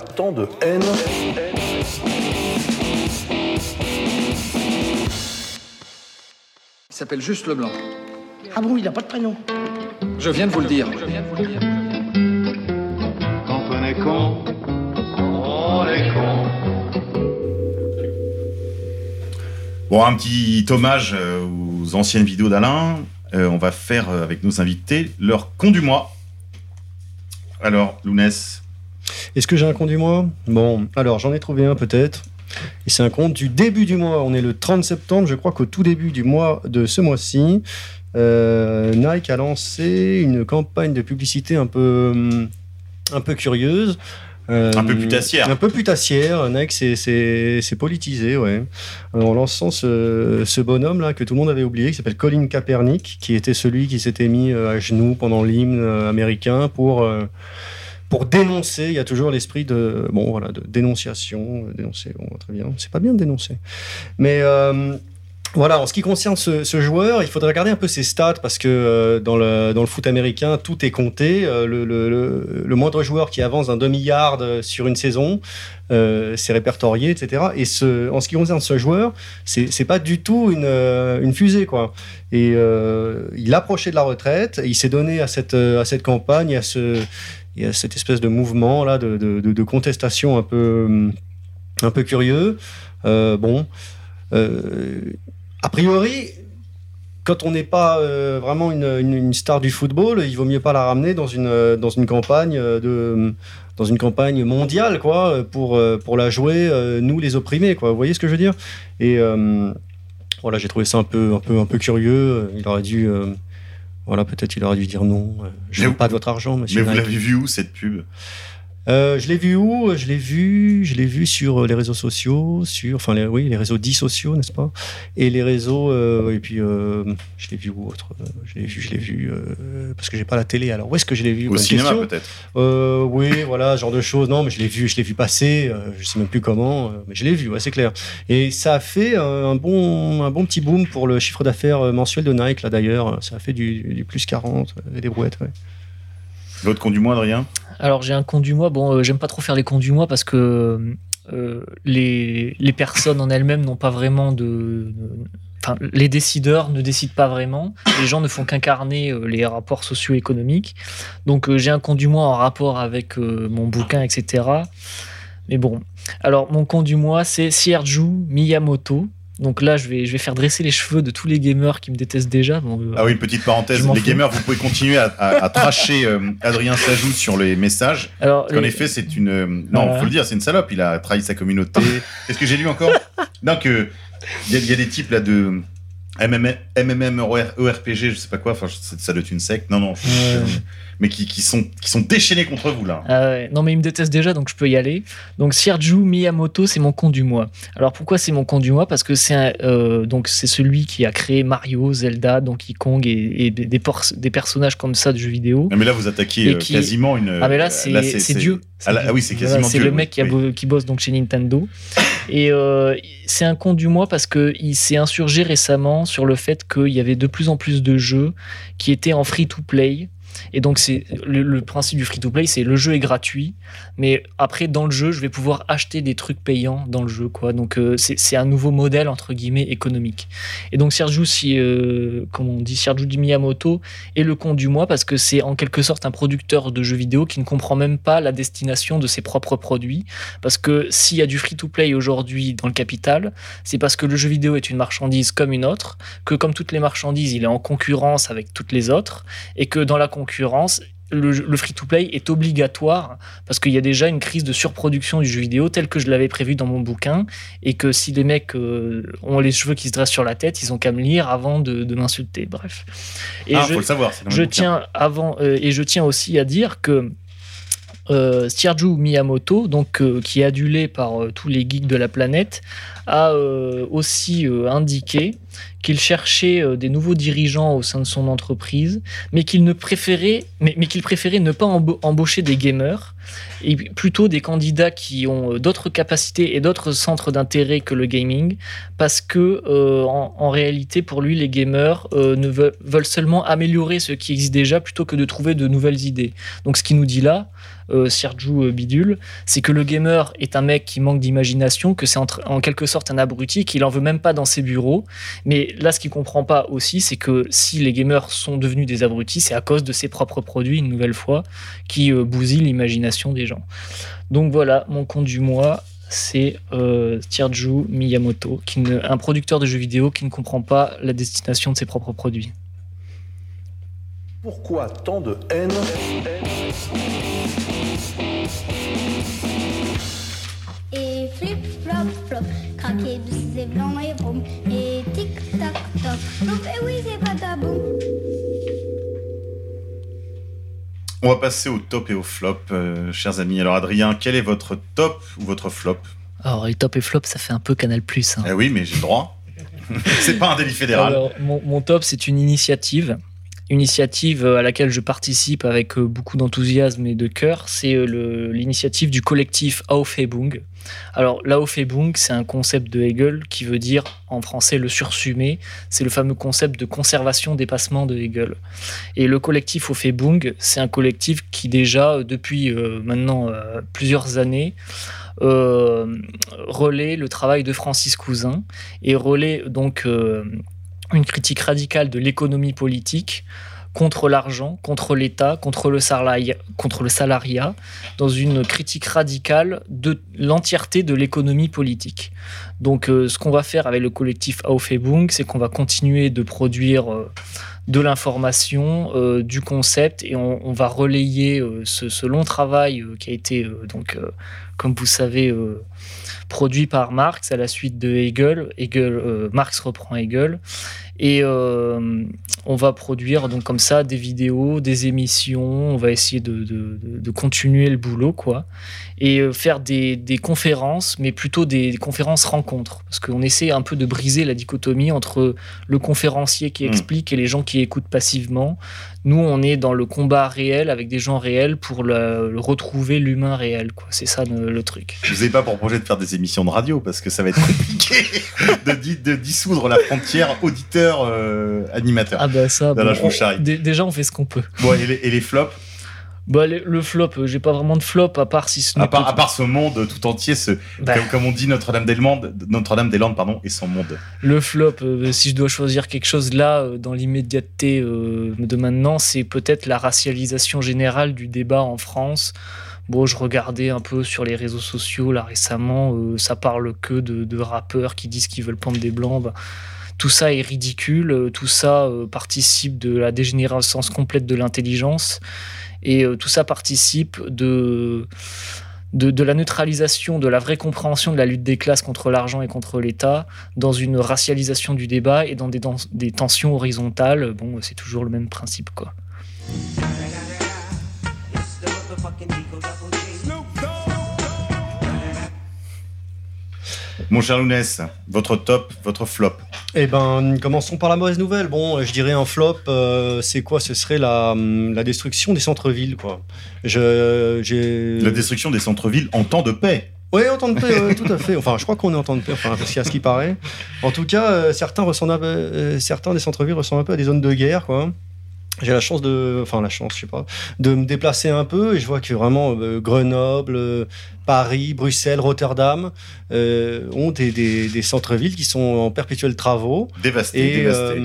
Tant de haine Il s'appelle juste Leblanc. Ah bon, il n'a pas de prénom Je viens de vous le dire. Quand on est con, on est con. Bon, un petit hommage euh, aux anciennes vidéos d'Alain. Euh, on va faire euh, avec nos invités leur con du mois. Alors, Lounès, Est-ce que j'ai un compte du mois? Bon, alors j'en ai trouvé un peut-être. Et c'est un compte du début du mois. On est le 30 septembre. Je crois qu'au tout début du mois de ce mois-ci, euh, Nike a lancé une campagne de publicité un peu, hum, un peu curieuse. Euh, Un peu putassière. Un peu putassière. Nike c'est- politisé, ouais. Euh, En lançant ce, ce bonhomme-là que tout le monde avait oublié, qui s'appelle Colin Kaepernick, qui était celui qui s'était mis euh, à genoux pendant l'hymne euh, américain pour, euh, pour dénoncer. Il y a toujours l'esprit de, bon, voilà, de dénonciation. euh, Dénoncer, bon, très bien. C'est pas bien de dénoncer. Mais. euh, voilà, en ce qui concerne ce, joueur, il faudrait regarder un peu ses stats parce que euh, dans, le, dans le foot américain, tout est compté. Le, moindre joueur qui avance d'un demi-yard sur une saison, euh, c'est répertorié, etc. Et ce, en ce qui concerne ce joueur, c'est pas du tout une, une fusée, quoi. Et il approchait de la retraite, et il s'est donné à cette, à cette campagne, à, ce, et à cette espèce de mouvement là de, contestation un peu, hum, un peu curieux. Euh, bon. Euh, a priori, quand on n'est pas euh, vraiment une, une- star du football, il vaut mieux pas la ramener dans une, dans une campagne de dans une campagne mondiale quoi pour pour la jouer nous les opprimés quoi. Vous voyez ce que je veux dire? Et euh, voilà, j'ai trouvé ça un peu un peu un peu curieux. Il aurait dû voilà, peut-être il aurait dû dire non. euh, Je vous- pas de votre argent, monsieur. mais vous l'avez vu où cette pub? Euh, je l'ai vu où? Je l'ai vu, je l'ai vu sur euh, les réseaux sociaux, sur, enfin les, oui, les réseaux dits sociaux, n'est-ce pas? Et les réseaux, euh, et puis euh, je l'ai vu où autre? Je l'ai vu, je l'ai vu parce que j'ai pas la télé. Alors où est-ce que je l'ai vu? Au Bonne cinéma peut-être. Oui, voilà, ce genre de choses. Non, mais je l'ai vu, je l'ai vu passer. je sais même plus comment, mais je l'ai vu, ouais, c'est clair. Et ça a fait un bon, un bon petit boom pour le chiffre d'affaires mensuel de Nike là d'ailleurs. Ça a fait du, du plus 40 euh, et des brouettes. Ouais. Votre con du mois, Adrien Alors j'ai un con du mois. Bon, euh, j'aime pas trop faire les cons du mois parce que euh, les, les personnes en elles-mêmes n'ont pas vraiment de. Enfin, les décideurs ne décident pas vraiment. Les gens ne font qu'incarner euh, les rapports socio-économiques. Donc j'ai un con du mois en rapport avec mon bouquin, etc. Mais bon. Alors mon con du mois, c'est Sierju Miyamoto. Donc là, je vais, je vais faire dresser les cheveux de tous les gamers qui me détestent déjà. Bon, euh, Ah oui, une petite parenthèse. Les fous. gamers, vous pouvez continuer à, à, à tracher euh, Adrien Sajou sur les messages. alors, Parce les- effet, c'est une. euh, Non, Voilà. faut le dire, c'est une salope. Il a trahi sa communauté. Qu'est-ce que j'ai lu encore? Non, que. Il y, a- il y a des types là de. MMM, MMM ERPG, je sais pas quoi, enfin, ça doit être une secte. Non, non. je- mais qui, qui, sont, qui sont déchaînés contre vous là. Ah. Non mais il me déteste déjà donc je peux y aller. Donc Sierju Miyamoto c'est mon con du mois. Alors pourquoi c'est mon con du mois? Parce que c'est euh, donc c'est celui qui a créé Mario, Zelda, Donkey Kong et, et des, des personnages comme ça de jeux vidéo. Non, mais là, vous attaquez euh, qui- quasiment une. Ah mais là c'est c'est Dieu. Ah, là- ah oui, c'est Voilà, quasiment C'est Dieu. le mec oui, qui, a oui. bo- qui bosse donc chez Nintendo. Et euh, c'est un con du mois parce que il s'est insurgé récemment sur le fait qu'il y avait de plus en plus de jeux qui étaient en free to play. Et donc c'est le, principe du free to play, c'est le jeu est gratuit, mais après dans le jeu, je vais pouvoir acheter des trucs payants dans le jeu, quoi. Donc euh, c'est c'est un nouveau modèle entre guillemets économique. Et donc Sergio, si euh, comme on dit, Sergio Miyamoto est le con du mois parce que c'est en quelque sorte un producteur de jeux vidéo qui ne comprend même pas la destination de ses propres produits. Parce que s'il y a du free-to-play aujourd'hui dans le capital, c'est parce que le jeu vidéo est une marchandise comme une autre, que comme toutes les marchandises, il est en concurrence avec toutes les autres, et que dans la concurrence, le, le free-to-play est obligatoire parce qu'il y a déjà une crise de surproduction du jeu vidéo tel que je l'avais prévu dans mon bouquin et que si les mecs euh, ont les cheveux qui se dressent sur la tête, ils ont qu'à me lire avant de, de m'insulter. Bref. Et ah, je- faut le savoir. dans je tiens avant euh, et je tiens aussi à dire que euh, Miyamoto, donc euh, qui est adulé par euh, tous les geeks de la planète, a euh, aussi indiqué qu'il cherchait des nouveaux dirigeants au sein de son entreprise, mais qu'il ne préférait, mais, préférait ne pas emba- embaucher des gamers et plutôt des candidats qui ont d'autres capacités et d'autres centres d'intérêt que le gaming, parce que en, réalité pour lui les gamers ne veulent, veulent seulement améliorer ce qui existe déjà plutôt que de trouver de nouvelles idées. Donc ce qu'il nous dit là, euh, Sergio euh, Bidule, c'est que le gamer est un mec qui manque d'imagination, que c'est en, quelque sorte un abruti, qu'il en veut même pas dans ses bureaux. Mais là, ce qu'il comprend pas aussi, c'est que si les gamers sont devenus des abrutis, c'est à cause de ses propres produits, une nouvelle fois, qui euh, bousillent l'imagination des gens. Donc voilà, mon compte du mois, c'est euh, Miyamoto, un producteur de jeux vidéo qui ne comprend pas la destination de ses propres produits. Pourquoi tant de haine? Flop, flop, craquer douce et blanc et vroom. Et tic, tac, toc, flop, et oui, c'est pas tabou. On va passer au top et au flop, euh, chers amis. Alors, Adrien, quel est votre top ou votre flop? Alors, les top et flop, ça fait un peu Canal Plus. Eh oui, mais j'ai le droit. c'est pas un délit fédéral. Alors, mon, mon top, c'est une initiative. Initiative à laquelle je participe avec euh, beaucoup d'enthousiasme et de cœur. C'est euh, l'initiative du collectif Aufhebung. Alors, l'Aufhebung, c'est un concept de Hegel qui veut dire en français le sursumé. C'est le fameux concept de conservation-dépassement de Hegel. Et le collectif Aufhebung, c'est un collectif qui, déjà, euh, depuis euh, maintenant euh, plusieurs années, euh, relaie le travail de Francis Cousin et relaie donc euh, une critique radicale de l'économie politique contre l'argent, contre l'État, contre le salariat, contre le salariat, dans une critique radicale de l'entièreté de l'économie politique. Donc, euh, ce qu'on va faire avec le collectif Aufhebung, c'est qu'on va continuer de produire euh, de l'information, euh, du concept, et on, va relayer ce, ce long travail qui a été, donc, comme vous savez, euh, produit par Marx à la suite de Hegel. Hegel euh, Marx reprend Hegel. Et euh, on va produire donc comme ça des vidéos, des émissions. On va essayer de, de- de- de continuer le boulot, quoi. Et euh, faire des, des conférences, mais plutôt des conférences rencontres. Parce qu'on essaie un peu de briser la dichotomie entre le conférencier qui Mm. explique et les gens qui écoutent passivement. Nous, on est dans le combat réel avec des gens réels pour le, le retrouver l'humain réel, quoi. C'est ça le, le truc. Je vous ai pas pour projet de faire des émissions de radio parce que ça va être compliqué de, di- de dissoudre la frontière auditeur-animateur. Ah bah ça, bon, on- déjà on fait ce qu'on peut. Bon, et les, et les flops Bah le, le flop, euh, j'ai pas vraiment de flop à part si ce à part, à part ce monde tout entier, ce, Bah. comme, comme on dit Notre-Dame-des-Landes, Notre-Dame-des-Landes, pardon, et son monde. le flop. euh, si je dois choisir quelque chose là euh, dans l'immédiateté euh, de maintenant, c'est peut-être la racialisation générale du débat en France. Bon, je regardais un peu sur les réseaux sociaux là récemment, euh, ça parle que de, de rappeurs qui disent qu'ils veulent pendre des blancs. Bah, tout ça est ridicule, euh, tout ça euh, participe de la dégénérescence complète de l'intelligence et euh, tout ça participe de, de, la neutralisation, de la vraie compréhension de la lutte des classes contre l'argent et contre l'État dans une racialisation du débat et dans des, dans- des tensions horizontales. Bon, c'est toujours le même principe, quoi. Mon cher Lounès, votre top, votre flop. Eh ben, commençons par la mauvaise nouvelle. Bon, je dirais un flop, euh, c'est quoi? Ce serait la, hum, la destruction des centres-villes, quoi. Je. La destruction des centres-villes en temps de paix. Oui, en temps de paix, tout à fait. Enfin, je crois qu'on est en temps de paix, enfin, parce qu'à ce qui paraît. En tout cas, euh, certains, ressemblent euh, certains des centres-villes ressemblent un peu à des zones de guerre, quoi. J'ai la chance de, enfin la chance, je sais pas, de me déplacer un peu et je vois que vraiment euh, Grenoble, euh, Paris, Bruxelles, Rotterdam euh, ont des, des- des centres-villes qui sont en perpétuels travaux. Dévastés, Et dévastés.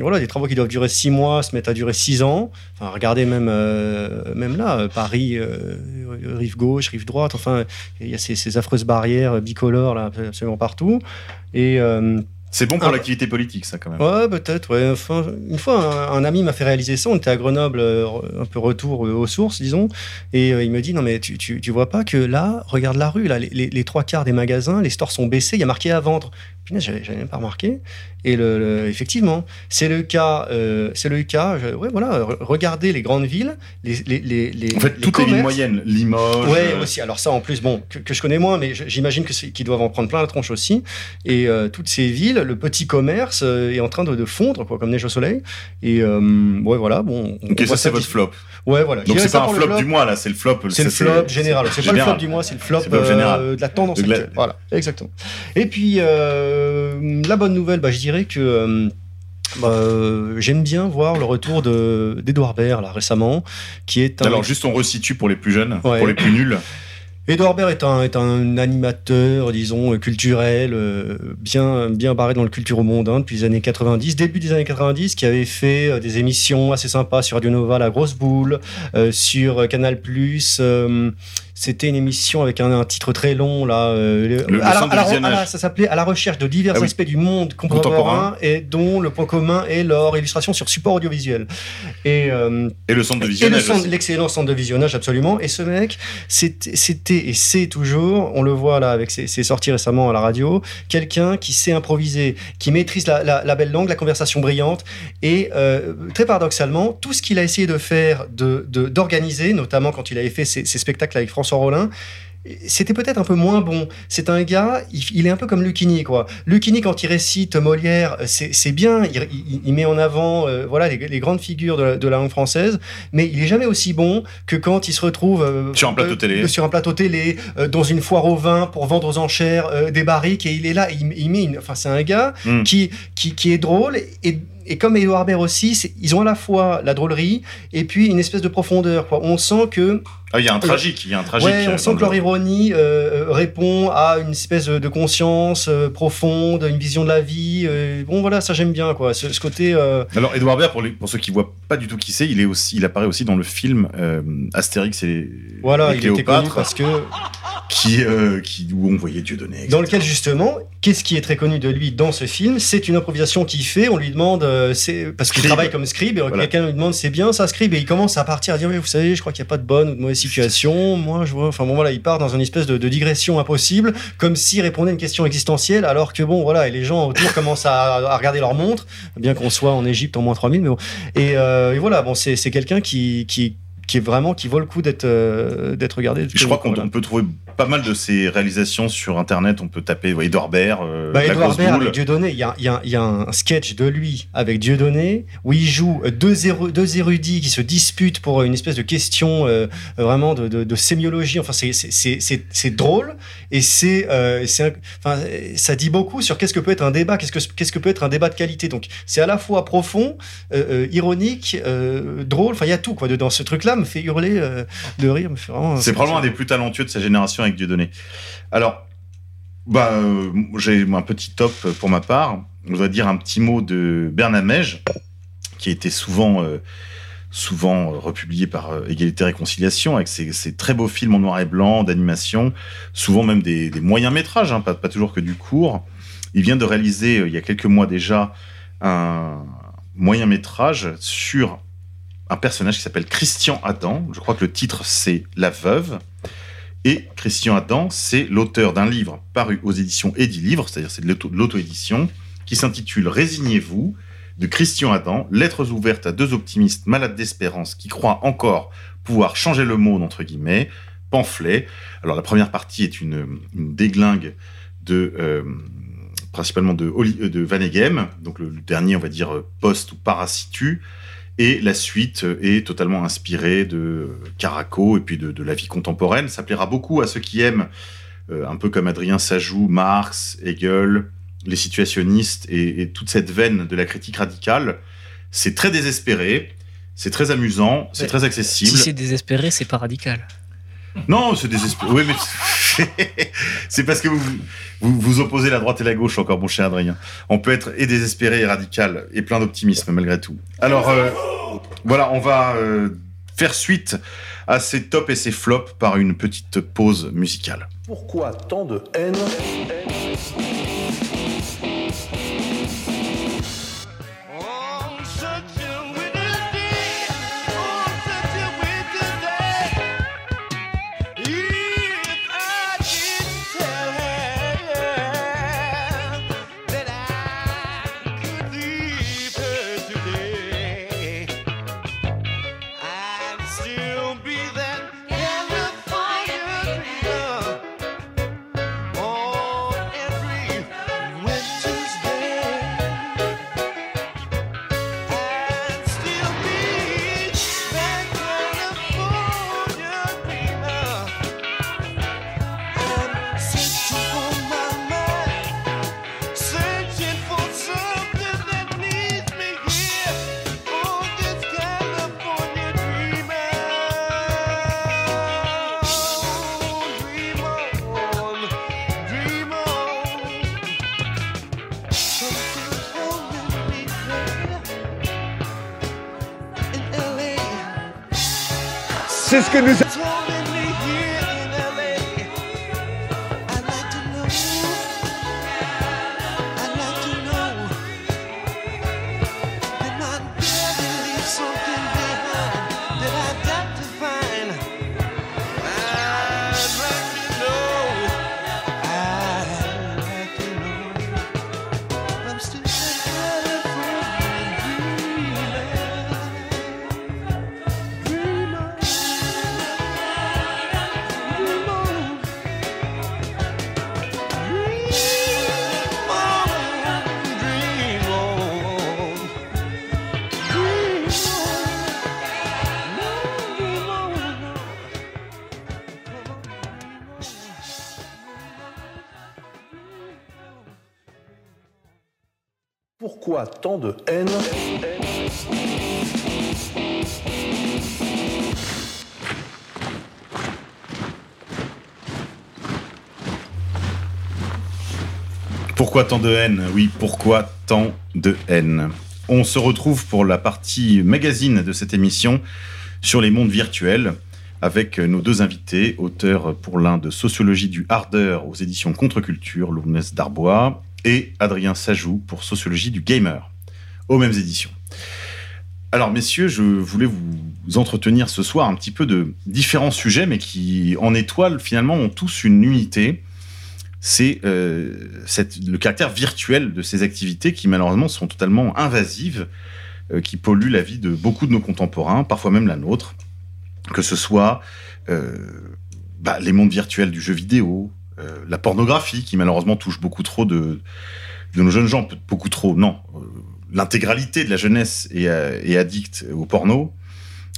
voilà, des travaux qui doivent durer six mois se mettent à durer six ans. Enfin, regardez même, même là, Paris, rive gauche, rive droite. Enfin, il y a ces, ces affreuses barrières bicolores là, absolument partout. Et C'est bon pour ah, l'activité politique, ça, quand même. Ouais, peut-être. Ouais. Enfin, une fois, un, un ami m'a fait réaliser ça. On était à Grenoble, euh, un peu retour euh, aux sources, disons. Et euh, il me dit Non, mais tu, tu, tu vois pas que là, regarde la rue, là, les, les- les trois quarts des magasins, les stores sont baissés, il y a marqué à vendre. Punaise, j'avais même pas remarqué. Et le, le- effectivement, c'est le cas. euh, c'est le cas. je- ouais, voilà. re- regardez les grandes villes, les, les, les, les En fait, toutes les villes moyennes, Limoges. Ouais, euh, aussi. Alors ça, en plus, bon, que, que je connais moins, mais j'imagine que qu'ils doivent en prendre plein la tronche aussi. Et euh, toutes ces villes, le petit commerce euh, est en train de, de fondre, quoi, comme neige au soleil. Et euh, ouais, voilà, bon. on ça c'est votre flop. Ouais, voilà. Donc c'est pas un flop du mois là, c'est le flop. C'est le flop général. C'est pas le flop du mois, c'est le flop, euh, de la tendance De actuelle. Voilà, exactement. Et puis, la bonne nouvelle, bah, je dirais que bah, euh, j'aime bien voir le retour de- d'Edouard Baird, là, récemment, qui est un... Alors juste on resitue pour les plus jeunes, Ouais. pour les plus nuls. Edouard Baird est un, animateur, disons, culturel, euh, bien, bien barré dans le culturo-mondain depuis les années 90, début des années 90, qui avait fait euh, des émissions assez sympas sur Radio Nova, La Grosse Boule, euh, sur Canal+. euh, c'était une émission avec un, un titre très long, là. euh, Le- le la- centre de à la- visionnage. à la- ça s'appelait À la recherche de divers Ah oui. aspects du monde contemporain, Contemporain. et dont le point commun est leur illustration sur support audiovisuel. Et, euh, Et le centre de et le visionnage. centre- aussi. l'excellent centre de visionnage, absolument. Et ce mec, c'était et c'est toujours, on le voit là avec ses, ses sorties récemment à la radio, quelqu'un qui sait improviser, qui maîtrise la, belle langue, la conversation brillante. Et euh, très paradoxalement, tout ce qu'il a essayé de faire, de- d'organiser, notamment quand il avait fait ses, ses spectacles avec François Rollin, c'était peut-être un peu moins bon. C'est un gars, il, est un peu comme Lucchini, quoi. Lucchini, quand il récite Molière, c'est bien, il, il- il met en avant euh, voilà, les, les grandes figures de la, de la langue française, mais il est jamais aussi bon que quand il se retrouve euh, Sur un plateau euh, télé. sur un plateau télé, euh, dans une foire au vin pour vendre aux enchères euh, des barriques, et il est là, il, il met une... Enfin, c'est un gars Mm. qui, qui, qui est drôle, et, et comme Edouard Baird aussi, ils ont à la fois la drôlerie, et puis une espèce de profondeur, quoi. On sent que Ah, il y a un tragique, il y a un tragique. Ouais, euh, on sent dans que leur le- ironie euh, euh, répond à une espèce de conscience euh, profonde, une vision de la vie. euh, bon, voilà, ça j'aime bien, quoi. Ce, ce côté. euh, Alors Edouard Baird, pour, les- pour ceux qui voient pas du tout qui c'est, il est aussi, il apparaît aussi dans le film euh, Astérix et, les- voilà, et il était connu Cléopâtre, parce que. qui, euh, qui où on voyait Dieudonné. etc. Dans lequel, justement, qu'est-ce qui est très connu de lui dans ce film? C'est une improvisation qu'il fait. On lui demande. Euh, c'est parce qu'il travaille comme scribe, et Voilà. quelqu'un lui demande c'est bien ça, scribe, et il commence à partir à dire oui, vous savez, je crois qu'il n'y a pas de bonne ou de mauvaise situation. Moi, je vois. Enfin, bon, voilà, il part dans une espèce de, de digression impossible, comme s'il répondait à une question existentielle, alors que bon, voilà, et les gens autour commencent à, à regarder leur montre, bien qu'on soit en Égypte en moins 3000, mais bon. Et, euh, et voilà, bon, c'est c'est quelqu'un qui, qui, qui est vraiment, qui vaut le coup d'être euh, d'être regardé. Je crois qu'on Voilà. peut trouver pas mal de ses réalisations sur internet. On peut taper ouais, Edouard Baird, euh, Bah, Edouard Baird avec Dieudonné, il y a, il y a- il y a un sketch de lui avec Dieudonné où il joue deux, éru- deux érudits qui se disputent pour une espèce de question euh, vraiment de, de- de sémiologie. Enfin, c'est- drôle et c'est euh, enfin, ça dit beaucoup sur qu'est-ce que peut être un débat, qu'est-ce que, qu'est-ce que peut être un débat de qualité. Donc, c'est à la fois profond, euh, ironique, drôle. Enfin, il y a tout quoi dedans. Ce me fait hurler euh, de rire. Me fait vraiment, C'est probablement un des plus talentueux de sa génération avec Dieudonné. Alors, bah, euh, j'ai un petit top pour ma part. On doit dire un petit mot de Bernamège, qui a été souvent, euh, souvent euh, republié par euh, Égalité et Réconciliation, avec ses, ses très beaux films en noir et blanc, d'animation, souvent même des, des moyens métrages, hein, pas, pas toujours que du court. Il vient de réaliser, euh, il y a quelques mois déjà, un moyen métrage sur un personnage qui s'appelle Christian Adam. Je crois que le titre c'est La Veuve. Et Christian Adam, c'est l'auteur d'un livre paru aux éditions Eddy Livre, c'est-à-dire c'est de l'auto- de l'auto-édition, qui s'intitule Résignez-vous de Christian Adam, lettres ouvertes à deux optimistes malades d'espérance qui croient encore pouvoir changer le monde, entre guillemets, pamphlet. Alors la première partie est une, déglingue de euh, principalement de, euh, de Van Eghem, donc le, dernier, on va dire, euh, post ou parasitu, et la suite est totalement inspirée de Caraco et puis de, de la vie contemporaine. Ça plaira beaucoup à ceux qui aiment, euh, un peu comme Adrien Sajou, Marx, Hegel, les situationnistes et, et toute cette veine de la critique radicale. C'est très désespéré, c'est très amusant, c'est très accessible. Si c'est désespéré, c'est pas radical. Non, c'est désespéré. Oui, mais c'est parce que vous, vous opposez la droite et la gauche encore, mon cher Adrien. On peut être et désespéré et radical et plein d'optimisme malgré tout. Alors euh, voilà, on va euh, faire suite à ces tops et ces flops par une petite pause musicale. Pourquoi tant de haine? C'est Pourquoi tant de haine Pourquoi tant de haine? Oui, pourquoi tant de haine? On se retrouve pour la partie magazine de cette émission sur les mondes virtuels avec nos deux invités, auteurs pour l'un de Sociologie du Hardeur aux éditions Contre-Culture, Lourdes Darbois, et Adrien Sajou pour Sociologie du Gamer, aux mêmes éditions. Alors, messieurs, je voulais vous entretenir ce soir un petit peu de différents sujets, mais qui, en étoile, finalement, ont tous une unité. C'est euh, le caractère virtuel de ces activités qui, malheureusement, sont totalement invasives, euh, qui polluent la vie de beaucoup de nos contemporains, parfois même la nôtre. Que ce soit euh, bah, les mondes virtuels du jeu vidéo, la pornographie, qui malheureusement touche beaucoup trop de, nos jeunes gens, beaucoup trop, non. Euh, L'intégralité de la jeunesse est, euh, est addicte au porno.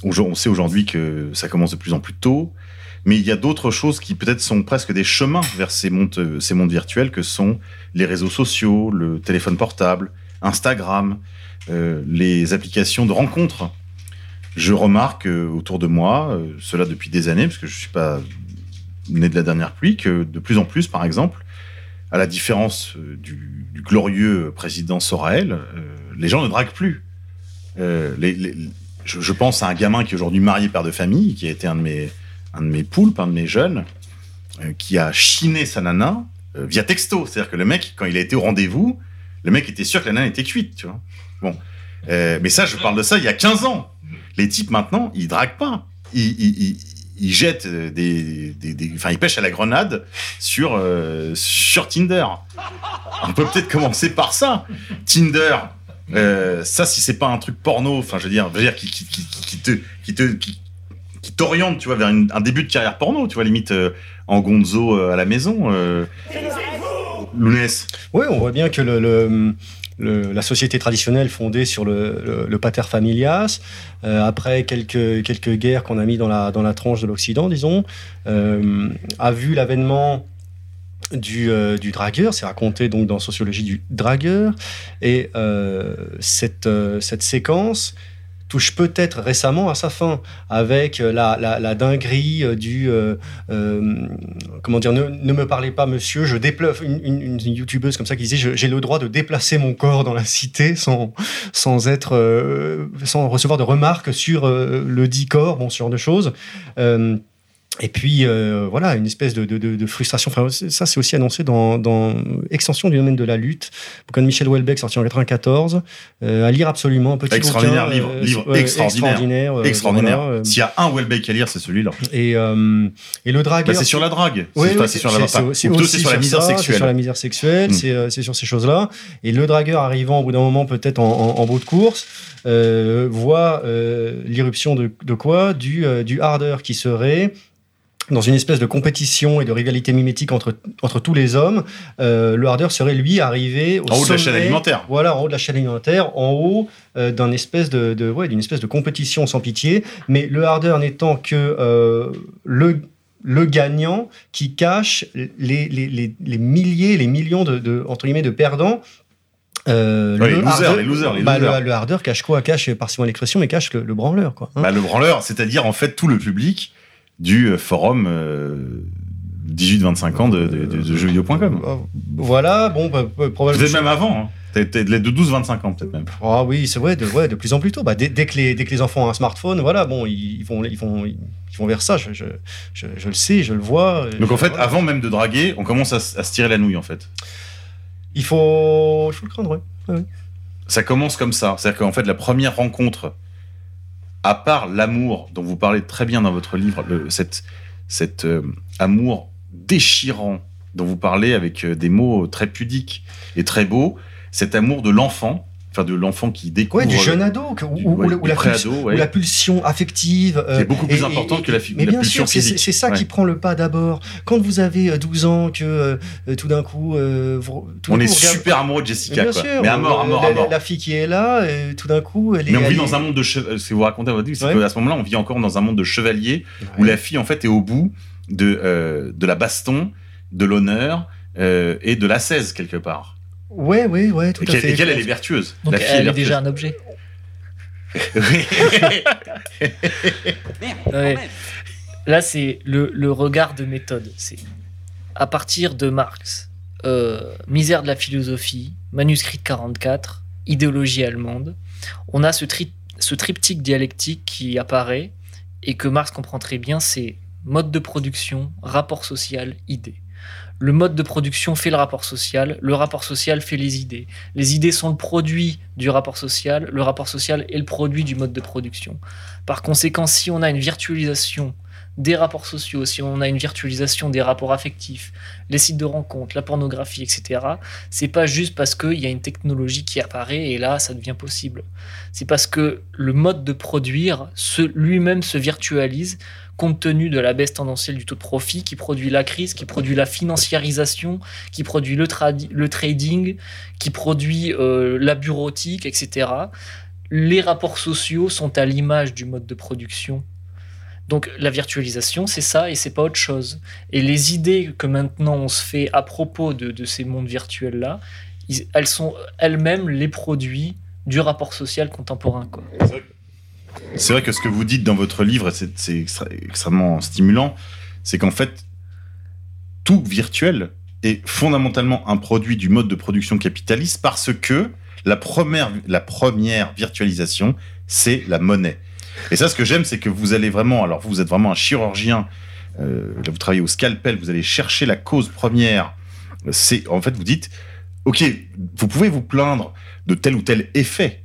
On sait aujourd'hui que ça commence de plus en plus tôt. Mais il y a d'autres choses qui peut-être sont presque des chemins vers ces mondes, euh, virtuels que sont les réseaux sociaux, le téléphone portable, Instagram, euh, les applications de rencontres. Je remarque euh, autour de moi, euh, cela depuis des années, parce que je ne suis pas né de la dernière pluie, que de plus en plus, par exemple, à la différence euh, du, glorieux président Sorael, euh, les gens ne draguent plus. Euh, je, pense à un gamin qui est aujourd'hui marié père de famille, qui a été un de mes, un de mes poulpes, un de mes jeunes, qui a chiné sa nana via texto. C'est-à-dire que le mec, quand il a été au rendez-vous, le mec était sûr que la nana était cuite. Bon. Mais ça, je parle de ça il y a 15 ans. Les types, maintenant, ils draguent pas. Ils jettent euh, des, des- des- Enfin, ils pêchent à la grenade sur, euh, sur Tinder. On peut peut-être commencer par ça. Tinder, euh, ça, si c'est pas un truc porno, enfin, je veux dire, je veux dire qui, qui, qui, qui te, qui te, qui, qui t'oriente, tu vois, vers une- un début de carrière porno, tu vois, limite euh, en gonzo euh, à la maison. Euh... Lounès. Oui, on voit bien que le, le- la société traditionnelle fondée sur le, pater familias, euh, après quelques, quelques guerres qu'on a mis dans la, dans la tranche de l'Occident, disons, euh, a vu l'avènement du, euh, du dragueur, c'est raconté donc dans Sociologie du dragueur, et cette, cette séquence touche peut-être récemment à sa fin, avec euh, la, la, la dinguerie euh, du... euh, comment dire, ne, me parlez pas monsieur, je déplace... Une, youtubeuse comme ça qui disait, j'ai le droit de déplacer mon corps dans la cité sans, sans être... sans recevoir de remarques sur le dit corps, bon, ce genre de choses. Et puis, euh, voilà, une espèce de, de- de- de frustration. Enfin, ça, c'est aussi annoncé dans, dans Extension du domaine de la lutte, bouquin de Michel Houellebecq, sorti en 94. Euh, à lire absolument, un petit Extraordinaire bouquin, livre, euh, livre extraordinaire. extraordinaire. euh, Extraordinaire. voilà, euh, S'il y a un Welbeck à lire, c'est celui-là. et, et le dragueur. Bah, c'est sur la drague. Oui, C'est- oui, sur la- c'est- sur la misère ça, sexuelle. C'est sur la misère sexuelle, Mm. c'est, sur ces choses-là. Et le dragueur arrivant au bout d'un moment, peut-être en, en- en bout de course, voit l'irruption de, de quoi? Du, du harder qui serait dans une espèce de compétition et de rivalité mimétique entre, entre tous les hommes, euh, le harder serait lui arrivé au En haut de la chaîne alimentaire. Voilà, en haut de la chaîne alimentaire, en haut euh, d'un espèce de, de- ouais, d'une espèce de compétition sans pitié. Mais le harder n'étant que euh, le le gagnant qui cache les, les, les, les milliers, les millions de, de, entre guillemets, de perdants. Euh, Ouais, le les losers, harder- les losers, les bah, losers. Le, le harder cache quoi? Cache, par moi l'expression, mais cache le, le branleur. Quoi, hein. Bah, le branleur, c'est-à-dire en fait tout le public du euh, forum euh, 18-25 ans de, de, de- de jeuxvideo.com. Voilà, bon, bah, probablement. Peut-être même avant. hein. T'es- de de 12-25 ans, peut-être même. Ah oui, c'est vrai, de, ouais, de plus en plus tôt. Bah, dès, dès que les, dès que les enfants ont un smartphone, voilà, bon, ils, ils vont, ils, vont, ils vont vers ça. Je, je, je, je le sais, je le vois. Donc en fait, avant même de draguer, on commence à, se tirer la nouille, en fait. il faut, il faut le craindre, ouais. Ça commence comme ça. C'est-à-dire qu'en fait, la première rencontre, à part l'amour dont vous parlez très bien dans votre livre, cet euh, amour déchirant dont vous parlez avec euh, des mots très pudiques et très beaux, cet amour de l'enfant, enfin de l'enfant qui découvre... Ouais, du jeune ado, que- du- ou, ouais, ou la- pulsion, ouais. ou la pulsion affective. euh, Qui est beaucoup plus et- et- que la Mais la bien pulsion sûr, c'est- c'est physique. c'est ça qui prend le pas d'abord. Quand vous avez euh, 12 ans, que euh, tout d'un coup. euh, vous- tout On est super amoureux de Jessica, Bien quoi. sûr, Mais à mort, à euh, mort, la, à mort. la fille qui est là, euh, tout d'un coup, elle est. Mais on elle vit est- dans un monde de chevaliers. Ce que vous racontez à c'est Ouais. qu'à ce moment-là, on vit encore dans un monde de chevaliers où la fille, en fait, est au bout de, euh, de la baston, de l'honneur euh, et de la 16, quelque part. Ouais, ouais, ouais, tout Et à fait. et qu'elle, elle est vertueuse. Donc la fille elle est déjà un objet. Ouais. même. Là, c'est le, le regard de méthode. C'est à partir de Marx, euh, Misère de la philosophie, manuscrit de 44, idéologie allemande. On a ce, tri- ce triptyque dialectique qui apparaît et que Marx comprend très bien. C'est mode de production, rapport social, idée. Le mode de production fait le rapport social, le rapport social fait les idées. Les idées sont le produit du rapport social, le rapport social est le produit du mode de production. Par conséquent, si on a une virtualisation des rapports sociaux, si on a une virtualisation des rapports affectifs, les sites de rencontres, la pornographie, etc., c'est pas juste parce qu'il y a une technologie qui apparaît et là ça devient possible. C'est parce que le mode de produire lui-même se virtualise compte tenu de la baisse tendancielle du taux de profit qui produit la crise, qui produit la financiarisation, qui produit le trading, qui produit euh, la bureautique, etc. Les rapports sociaux sont à l'image du mode de production donc la virtualisation, c'est ça et c'est pas autre chose. Et les idées que maintenant on se fait à propos de, ces mondes virtuels-là, elles sont elles-mêmes les produits du rapport social contemporain. C'est vrai que ce que vous dites dans votre livre, c'est, c'est extrêmement stimulant, c'est qu'en fait, tout virtuel est fondamentalement un produit du mode de production capitaliste parce que la première, la première virtualisation, c'est la monnaie. Et ça, ce que j'aime, c'est que vous allez vraiment, alors vous, vous êtes vraiment un chirurgien, euh, vous travaillez au scalpel, vous allez chercher la cause première. C'est, en fait, vous dites, ok, vous pouvez vous plaindre de tel ou tel effet.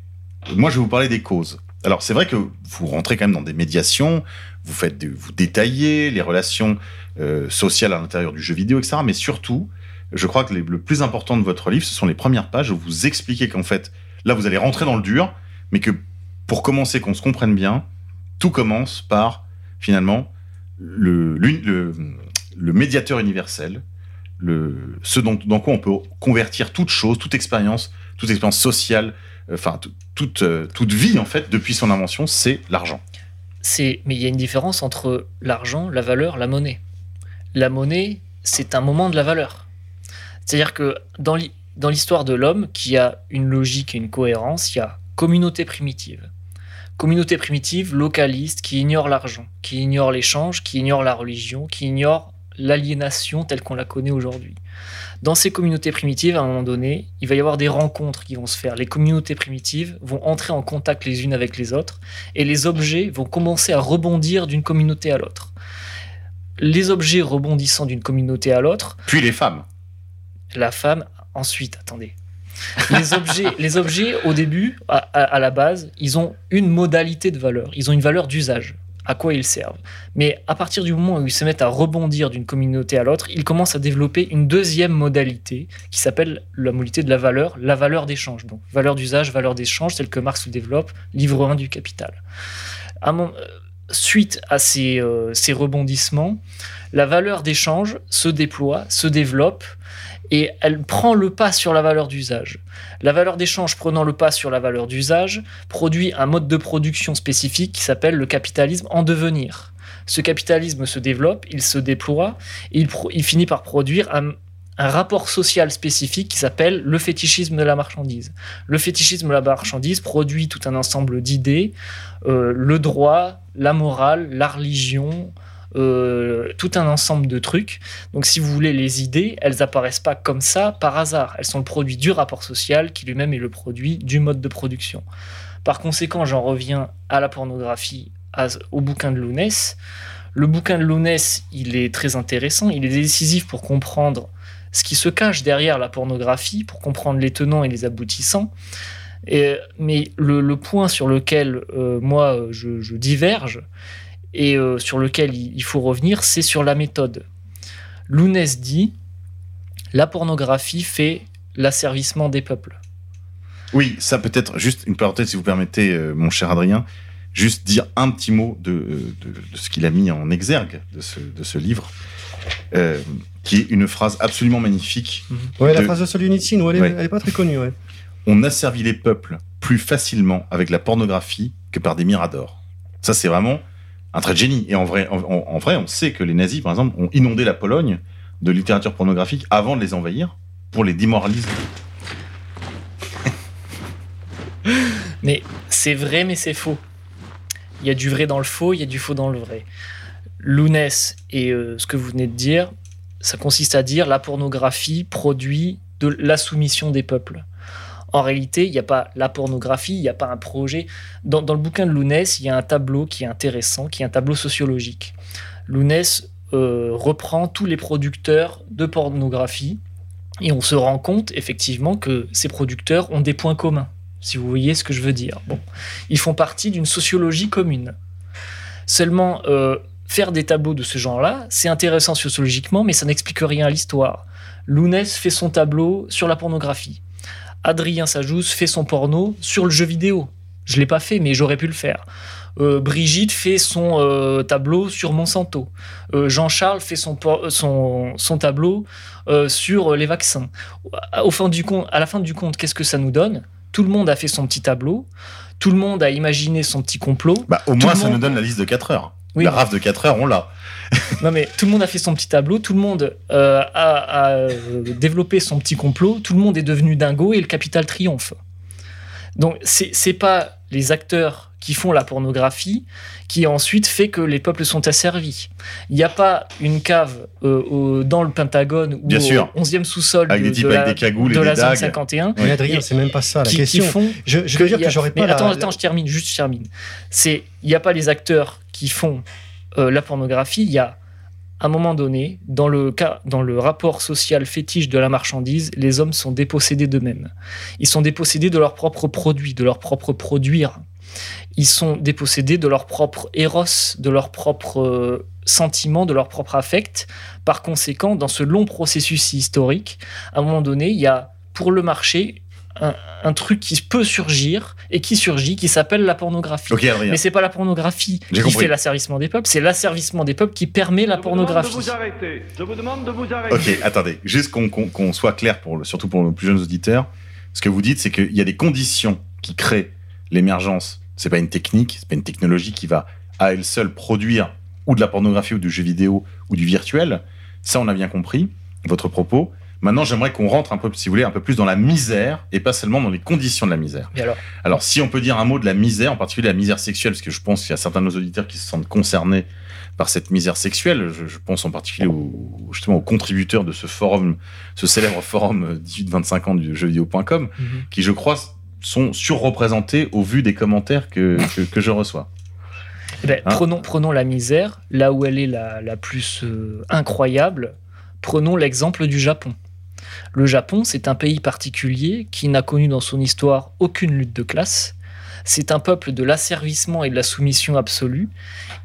Moi, je vais vous parler des causes. Alors, c'est vrai que vous rentrez quand même dans des médiations, vous faites, vous détaillez les relations euh, sociales à l'intérieur du jeu vidéo, etc. Mais surtout, je crois que le plus important de votre livre, ce sont les premières pages où vous expliquez qu'en fait, là, vous allez rentrer dans le dur, mais que pour commencer, qu'on se comprenne bien, tout commence par finalement le, médiateur universel, ce dont, dans quoi on peut convertir toute chose, toute expérience, toute expérience sociale, euh, enfin tout- toute, euh, toute vie en fait depuis son invention, c'est l'argent. C'est, mais il y a une différence entre l'argent, la valeur, la monnaie. La monnaie, c'est un moment de la valeur. C'est-à-dire que dans l'histoire de l'homme, qui a une logique et une cohérence, il y a communauté primitive. Communauté primitive, localiste, qui ignore l'argent, qui ignore l'échange, qui ignore la religion, qui ignore l'aliénation telle qu'on la connaît aujourd'hui. Dans ces communautés primitives, à un moment donné, il va y avoir des rencontres qui vont se faire. Les communautés primitives vont entrer en contact les unes avec les autres et les objets vont commencer à rebondir d'une communauté à l'autre. Les objets rebondissant d'une communauté à l'autre, Puis les femmes. la femme, ensuite, attendez. Les objets, les objets au début, à, la base, ils ont une modalité de valeur. Ils ont une valeur d'usage. À quoi ils servent. Mais à partir du moment où ils se mettent à rebondir d'une communauté à l'autre, ils commencent à développer une deuxième modalité qui s'appelle la modalité de la valeur, la valeur d'échange. Donc, valeur d'usage, valeur d'échange, telle que Marx développe, livre 1 du Capital. Euh, suite à euh, ces rebondissements, la valeur d'échange se déploie, se développe et elle prend le pas sur la valeur d'usage. La valeur d'échange prenant le pas sur la valeur d'usage produit un mode de production spécifique qui s'appelle le capitalisme en devenir. Ce capitalisme se développe, il se déploie, et il, finit par produire un, un rapport social spécifique qui s'appelle le fétichisme de la marchandise. Le fétichisme de la marchandise produit tout un ensemble d'idées, euh, le droit, la morale, la religion, euh, tout un ensemble de trucs. Donc, si vous voulez, les idées, elles apparaissent pas comme ça par hasard. Elles sont le produit du rapport social qui lui-même est le produit du mode de production. Par conséquent, j'en reviens à la pornographie, au bouquin de Lounès. Le bouquin de Lounès, il est très intéressant, il est décisif pour comprendre ce qui se cache derrière la pornographie, pour comprendre les tenants et les aboutissants. Mais le, point sur lequel euh, moi je diverge et euh, sur lequel il, faut revenir, c'est sur la méthode. Lounès dit la pornographie fait l'asservissement des peuples. Oui, ça peut-être, juste une parenthèse si vous permettez, euh, mon cher Adrien, juste dire un petit mot de, euh, de, de ce qu'il a mis en exergue de ce, de ce livre, euh, qui est une phrase absolument magnifique. Ouais, la phrase de Solzhenitsyn, ouais, elle, est- Ouais. elle est pas très connue. Ouais. On asservit les peuples plus facilement avec la pornographie que par des miradors. Ça, c'est vraiment un trait de génie. Et en vrai, en, vrai, on sait que les nazis, par exemple, ont inondé la Pologne de littérature pornographique avant de les envahir pour les démoraliser. Mais c'est vrai, mais c'est faux. Il y a du vrai dans le faux, il y a du faux dans le vrai. Lounès et euh, ce que vous venez de dire, ça consiste à dire la pornographie produit de la soumission des peuples. En réalité, il n'y a pas la pornographie, il n'y a pas un projet. Dans, le bouquin de Lounès, il y a un tableau qui est intéressant, qui est un tableau sociologique. Lounès euh, reprend tous les producteurs de pornographie et on se rend compte effectivement que ces producteurs ont des points communs si vous voyez ce que je veux dire. Bon, ils font partie d'une sociologie commune. Seulement, euh, faire des tableaux de ce genre-là, c'est intéressant sociologiquement, mais ça n'explique rien à l'histoire. Lounès fait son tableau sur la pornographie. Adrien Sajous fait son porno sur le jeu vidéo. Je l'ai pas fait, mais j'aurais pu le faire. Euh, Brigitte fait son euh, tableau sur Monsanto. Euh, Jean-Charles fait son, por- son, son tableau sur les vaccins. Au fin du compte, à la fin du compte, qu'est-ce que ça nous donne? Tout le monde a fait son petit tableau. Tout le monde a imaginé son petit complot. Bah, au moins, ça monde- nous donne la liste de 4 heures. Oui, la mais- raf de 4 heures, on l'a. Non mais tout le monde a fait son petit tableau, tout le monde euh, a, a, euh, développé son petit complot, tout le monde est devenu dingo et le capital triomphe. Donc c'est c'est pas les acteurs qui font la pornographie qui ensuite fait que les peuples sont asservis. Il n'y a pas une cave euh, au- dans le Pentagone ou Bien sûr. au 11e sous-sol de, des types de avec la, des cagoules et de des la zone dagues. 51. Mais Adrien, c'est même pas ça la qui, qui question. font je, je veux dire que j'aurais mais pas attends, la, attends, je termine, juste je termine. C'est, il n'y a pas les acteurs qui font euh, la pornographie, il y a un moment donné, dans le cas, dans le rapport social fétiche de la marchandise, les hommes sont dépossédés d'eux-mêmes. Ils sont dépossédés de leur propre produit, de leur propre produire. Ils sont dépossédés de leur propre éros, de leur propre euh, sentiment, de leur propre affect. Par conséquent, dans ce long processus historique, à un moment donné, il y a pour le marché un, un truc qui peut surgir et qui surgit, qui s'appelle la pornographie. Ok, Adrien. Mais c'est pas la pornographie qui compris. fait l'asservissement des peuples, c'est l'asservissement des peuples qui permet la pornographie. Je vous demande de vous arrêter. Je vous demande de vous arrêter. Ok, attendez, juste qu'on soit clair, pour le- surtout pour nos plus jeunes auditeurs. Ce que vous dites, c'est qu'il y a des conditions qui créent l'émergence. C'est pas une technique, c'est pas une technologie qui va à elle seule produire ou de la pornographie ou du jeu vidéo ou du virtuel. Ça, on a bien compris votre propos. Maintenant, j'aimerais qu'on rentre un peu, si vous voulez, un peu plus dans la misère et pas seulement dans les conditions de la misère. Alors, Alors, si on peut dire un mot de la misère, en particulier la misère sexuelle, parce que je pense qu'il y a certains de nos auditeurs qui se sentent concernés par cette misère sexuelle. Je, je pense en particulier aux, justement aux contributeurs de ce forum, ce célèbre forum euh, 18-25 ans du jeuxvideo.com, Mhm. qui, je crois, sont surreprésentés au vu des commentaires que, que, que je reçois. eh ben, Hein prenons, prenons la misère, là où elle est la, la plus euh, incroyable. Prenons l'exemple du Japon. Le Japon, c'est un pays particulier qui n'a connu dans son histoire aucune lutte de classe. C'est un peuple de l'asservissement et de la soumission absolue.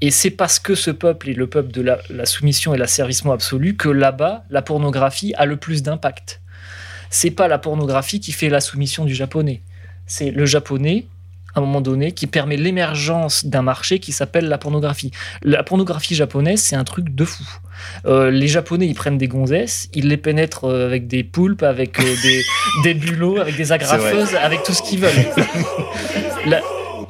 Et c'est parce que ce peuple est le peuple de la, soumission et l'asservissement absolu que là-bas, la pornographie a le plus d'impact. C'est pas la pornographie qui fait la soumission du japonais. C'est le japonais, à un moment donné, qui permet l'émergence d'un marché qui s'appelle la pornographie. La pornographie japonaise, c'est un truc de fou. Euh, les Japonais, ils prennent des gonzesses, ils les pénètrent euh, avec des poulpes, avec euh, des, des bulots, avec des agrafeuses, avec tout ce qu'ils veulent. La,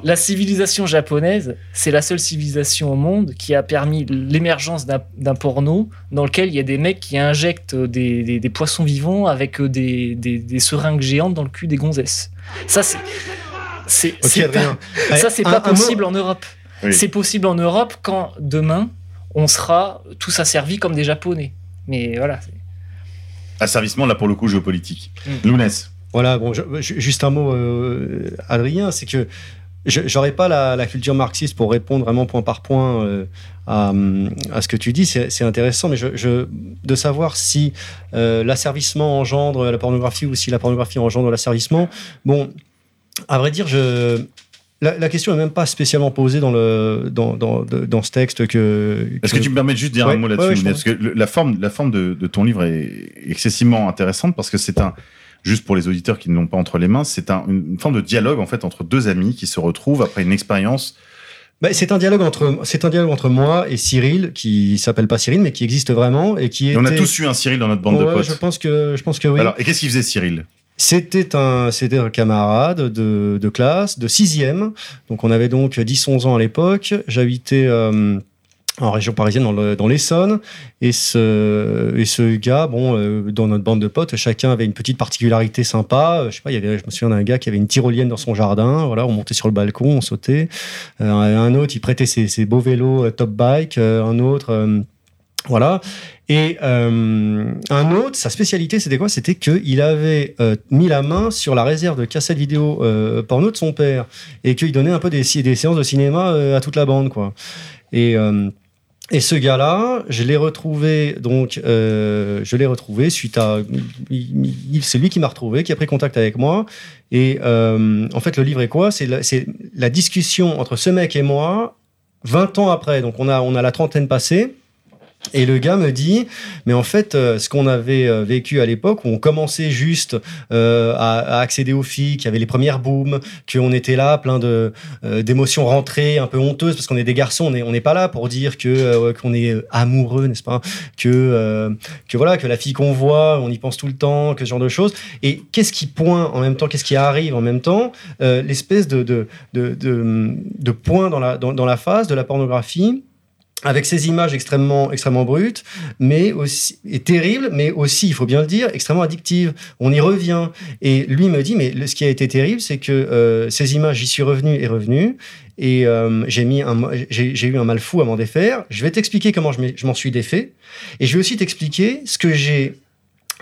la civilisation japonaise, c'est la seule civilisation au monde qui a permis l'émergence d'un porno dans lequel il y a des mecs qui injectent des, des- des poissons vivants avec des, des- des seringues géantes dans le cul des gonzesses. Ça, c'est. C'est- Ok, c'est Adrien. pas- ça, c'est pas possible en Europe. Oui. C'est possible en Europe quand demain on sera tous asservis comme des Japonais. Mais voilà. Asservissement, là, pour le coup, géopolitique. Mm. Lounès. Voilà, bon, je- juste un mot, euh, Adrien, c'est que je j'aurais pas la, la culture marxiste pour répondre vraiment point par point euh, à, à ce que tu dis. C'est c'est intéressant, mais je, je- de savoir si euh, l'asservissement engendre la pornographie ou si la pornographie engendre l'asservissement. Bon, à vrai dire, je. La, la question n'est même pas spécialement posée dans, le, dans, dans, de- dans ce texte que. Est-ce que tu me permets de juste dire Ouais, un mot là-dessus ouais, Parce que la forme, la forme de, de ton livre est excessivement intéressante parce que c'est un, juste pour les auditeurs qui ne l'ont pas entre les mains, c'est un- une forme de dialogue en fait entre deux amis qui se retrouvent après une expérience. Bah, c'est un dialogue entre c'est un dialogue entre moi et Cyril qui s'appelle pas Cyril mais qui existe vraiment et qui Et on a tous eu un Cyril dans notre bande de potes. Je pense que je pense que oui. Alors, et qu'est-ce qu'il faisait Cyril? C'était un, c'était un camarade de, classe, de sixième. Donc, on avait donc 10-11 ans à l'époque. J'habitais euh, en région parisienne, dans le- dans l'Essonne. Et ce, et ce gars, bon, euh, dans notre bande de potes, chacun avait une petite particularité sympa. Euh, Je sais pas, il y avait, je me souviens d'un gars qui avait une tyrolienne dans son jardin. Voilà, on montait sur le balcon, on sautait. Un autre, il prêtait ses, beaux vélos top bike. Un autre, voilà. Et euh, un autre, sa spécialité, c'était quoi? C'était qu'il avait euh, mis la main sur la réserve de cassettes vidéo euh, porno de son père et qu'il donnait un peu des, des séances de cinéma euh, à toute la bande, quoi. Et euh, et ce gars-là, je l'ai retrouvé donc, euh, je l'ai retrouvé suite à, c'est lui qui m'a retrouvé, qui a pris contact avec moi. Et euh, en fait, le livre est quoi? C'est la, la discussion entre ce mec et moi, 20 ans après. Donc on a on a la trentaine passée. Et le gars me dit, mais en fait, euh, ce qu'on avait euh, vécu à l'époque, où on commençait juste euh, à, accéder aux filles, qu'il y avait les premières booms, qu'on était là, plein de d'émotions rentrées, un peu honteuses, parce qu'on est des garçons, on n'est pas là pour dire que qu'on est amoureux, n'est-ce pas? Que que voilà, que la fille qu'on voit, on y pense tout le temps, que ce genre de choses. Et qu'est-ce qui pointe en même temps, qu'est-ce qui arrive en même temps? L'espèce de de, de, de point dans la dans la phase de la pornographie avec ces images extrêmement, extrêmement brutes, mais aussi, et terribles, mais aussi, il faut bien le dire, extrêmement addictives. On y revient. Et lui me dit, mais ce qui a été terrible, c'est que euh, ces images, j'y suis revenu et revenu, et euh, j'ai mis un, j'ai eu un mal fou à m'en défaire. Je vais t'expliquer comment je m'en suis défait, et je vais aussi t'expliquer ce que j'ai,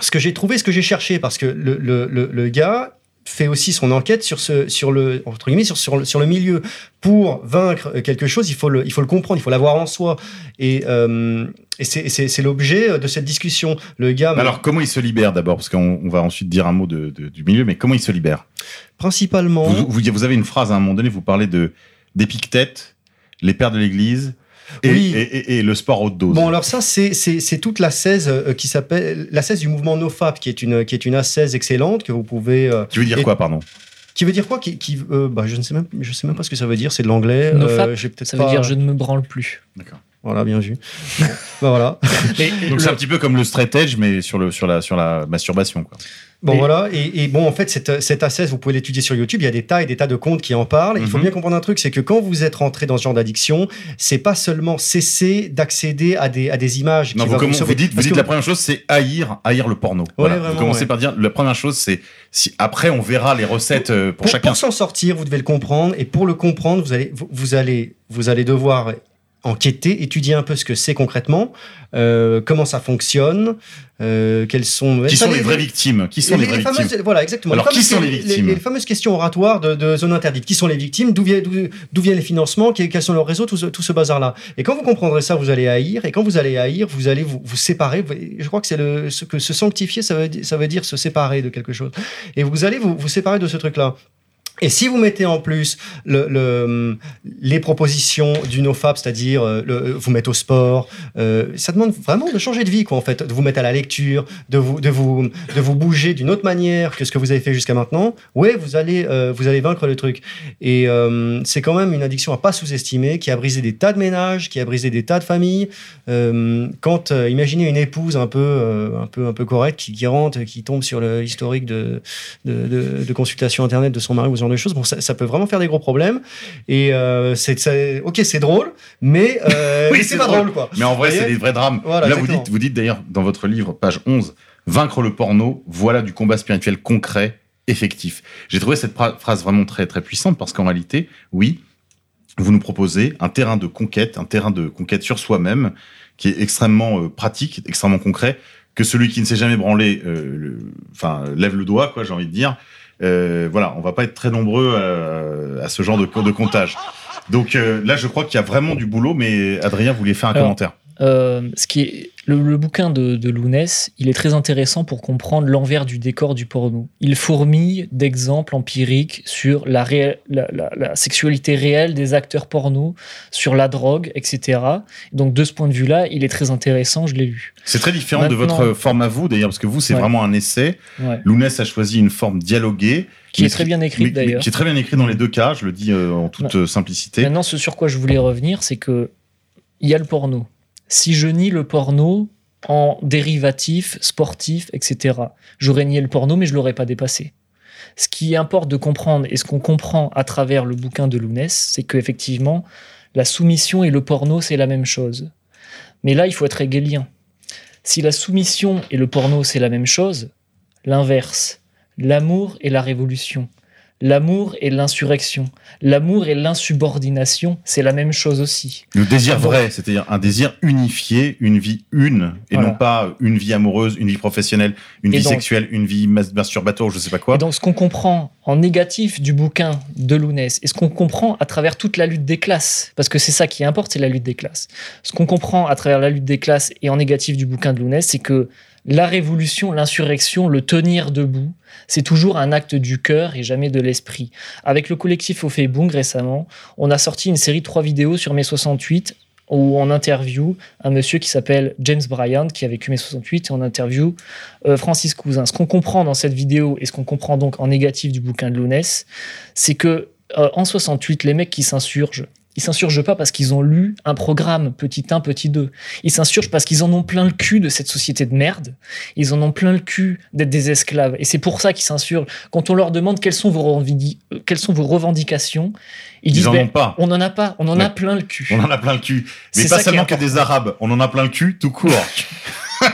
ce que j'ai trouvé, ce que j'ai cherché, parce que le, le, le gars fait aussi son enquête sur ce sur le entre guillemets sur, sur, le, sur le milieu. Pour vaincre quelque chose il faut le il faut le comprendre il faut l'avoir en soi. Et, euh, et c'est- l'objet de cette discussion. Le gars Alors, comment il se libère d'abord? Parce qu'on on va ensuite dire un mot de- de- du milieu, mais comment il se libère? Principalement vous, vous, vous avez une phrase à un moment donné, vous parlez de d'Épictète, les pères de l'Église et, Oui. et, et- et le sport haute dose. Bon, alors ça, c'est- c'est c'est toute la 16 euh, qui s'appelle la 16 du mouvement NoFap, qui est une qui est une A16 excellente que vous pouvez. euh, tu veux dire et- quoi, pardon? Qui veut dire quoi? Qui, qui, euh, bah, je ne sais même je sais même pas ce que ça veut dire. C'est de l'anglais. NoFap, j'ai peut-être ça veut dire je ne me branle plus. D'accord. Voilà, bien vu. bah voilà. Donc c'est un petit peu comme le straight edge, mais sur, le, sur, la, sur la masturbation. Quoi. Bon Et- voilà, et, et bon en fait cette, cette A16 vous pouvez l'étudier sur YouTube, il y a des tas et des tas de comptes qui en parlent. Il faut Mhm. bien comprendre un truc, c'est que quand vous êtes rentré dans ce genre d'addiction, c'est pas seulement cesser d'accéder à des, à des images. Non, qui vous, comment- vous dites, vous Parce dites que la première chose, c'est haïr, haïr le porno. Voilà. vraiment, vous commencez ouais. par dire, la première chose, c'est si après on verra les recettes euh, pour, pour, chacun. pour s'en sortir, vous devez le comprendre, et pour le comprendre, vous allez, vous, vous allez, vous allez devoir enquêter, étudier un peu ce que c'est concrètement, euh, comment ça fonctionne, euh, quelles sont... Qui sont les vraies victimes Qui sont les, vraies fameuses- victimes Voilà, exactement. Alors, qui sont les victimes les, fameuses questions oratoires de, de zone interdite. Qui sont les victimes? D'où viennent, d'où, d'où viennent les financements? Quels sont leurs réseaux? Tout ce, tout ce bazar-là. Et quand vous comprendrez ça, vous allez haïr. Et quand vous allez haïr, vous allez vous, vous séparer. Je crois que c'est le, ce que se sanctifier, ça veut, di- ça veut dire se séparer de quelque chose. Et vous allez vous, vous séparer de ce truc-là. Et si vous mettez en plus le, le- les propositions du NoFap, c'est-à-dire euh, le- vous mettre au sport, euh, ça demande vraiment de changer de vie, quoi, en fait, de vous mettre à la lecture, de vous, de vous, de vous bouger d'une autre manière que ce que vous avez fait jusqu'à maintenant. Ouais, vous allez, euh, vous allez vaincre le truc. Et euh, c'est quand même une addiction à pas sous-estimer, qui a brisé des tas de ménages, qui a brisé des tas de familles. Euh, quand euh, imaginez une épouse un peu, euh, un peu, un peu correcte qui, qui rentre, qui tombe sur le historique de, de, de, de consultation internet de son mari ou ce genre de choses, bon, ça, ça peut vraiment faire des gros problèmes. Et euh, c'est, ok, c'est drôle, mais, euh, Oui, c'est pas drôle, quoi. Mais en vrai, c'est des vrais drames. Voilà, Là, vous dites, vous dites d'ailleurs dans votre livre, page 11, Vaincre le porno, voilà du combat spirituel concret, effectif. J'ai trouvé cette phrase vraiment très, très puissante parce qu'en réalité, oui, vous nous proposez un terrain de conquête, un terrain de conquête sur soi-même, qui est extrêmement euh, pratique, extrêmement concret, que celui qui ne s'est jamais branlé, euh, enfin, lève le doigt, quoi, j'ai envie de dire. Euh, voilà, on va pas être très nombreux à, à ce genre de, de comptage. Donc euh, là, je crois qu'il y a vraiment du boulot, mais Adrien voulait faire un Alors, commentaire. Euh, ce qui est, le, le bouquin de, de Lounès, il est très intéressant pour comprendre l'envers du décor du porno. Il fourmille d'exemples empiriques sur la, réelle- la, la- la sexualité réelle des acteurs porno, sur la drogue, etc. Donc de ce point de vue-là, il est très intéressant, je l'ai lu. C'est très différent de votre forme à vous, d'ailleurs, parce que vous, c'est Ouais. vraiment un essai. Ouais. Lounès a choisi une forme dialoguée. Qui est très bien écrite, d'ailleurs. Qui est très bien écrite dans les deux cas, je le dis euh, en toute Ouais. euh, simplicité. Maintenant, ce sur quoi je voulais revenir, c'est que il y a le porno. Si je nie le porno en dérivatif, sportif, etc., j'aurais nié le porno, mais je l'aurais pas dépassé. Ce qui importe de comprendre et ce qu'on comprend à travers le bouquin de Lounès, c'est qu'effectivement, la soumission et le porno, c'est la même chose. Mais là, il faut être hegelien. Si la soumission et le porno, c'est la même chose, l'inverse, l'amour et la révolution, l'amour et l'insurrection, l'amour et l'insubordination, c'est la même chose aussi. Le désir vrai, c'est-à-dire un désir unifié, une vie une, et Voilà. non pas une vie amoureuse, une vie professionnelle, une Et vie donc- sexuelle, une vie mas- masturbatoire, je sais pas quoi. Et donc, ce qu'on comprend en négatif du bouquin de Lounès, et ce qu'on comprend à travers toute la lutte des classes, parce que c'est ça qui importe, c'est la lutte des classes. Ce qu'on comprend à travers la lutte des classes et en négatif du bouquin de Lounès, c'est que la révolution, l'insurrection, le tenir debout, c'est toujours un acte du cœur et jamais de l'esprit. Avec le collectif Au Facebook récemment, on a sorti une série de trois vidéos sur mai 68 où on interview un monsieur qui s'appelle James Bryant, qui a vécu mai 68, et on interview euh, Francis Cousin. Ce qu'on comprend dans cette vidéo et ce qu'on comprend donc en négatif du bouquin de Lounès, c'est que euh, en 68, les mecs qui s'insurgent, ils s'insurgent pas parce qu'ils ont lu un programme petit 1, petit 2. Ils s'insurgent parce qu'ils en ont plein le cul de cette société de merde. Ils en ont plein le cul d'être des esclaves. Et c'est pour ça qu'ils s'insurgent. Quand on leur demande quelles sont vos, revendic- quelles sont vos revendications, ils, Ils disent en ben, ont pas. on n'en a pas, on en a plein le cul. On en a plein le cul. Mais pas seulement que des Arabes, on en a plein le cul tout court.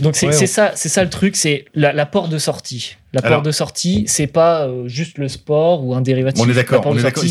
Donc c'est Ouais, c'est on- ça, c'est ça le truc, c'est la, la porte de sortie. La Alors- porte de sortie, c'est pas euh, juste le sport ou un dérivatif. On est La d'accord, on est d'accord.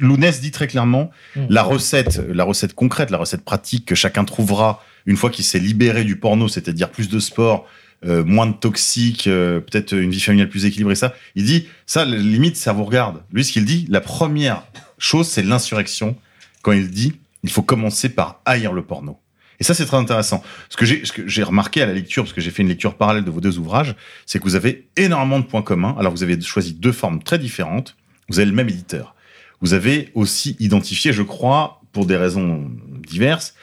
Lounès dit très clairement Mm. la recette, la recette concrète, la recette pratique que chacun trouvera une fois qu'il s'est libéré du porno, c'est-à-dire plus de sport, euh, moins de toxiques, euh, peut-être une vie familiale plus équilibrée. Ça, il dit ça, limite, ça vous regarde. Lui, ce qu'il dit, la première chose, c'est l'insurrection. Quand il dit, il faut commencer par haïr le porno. Et ça, c'est très intéressant. Ce que j'ai, remarqué à la lecture, parce que j'ai fait une lecture parallèle de vos deux ouvrages, c'est que vous avez énormément de points communs. Alors, vous avez choisi deux formes très différentes. Vous avez le même éditeur. Vous avez aussi identifié, je crois, pour des raisons diverses,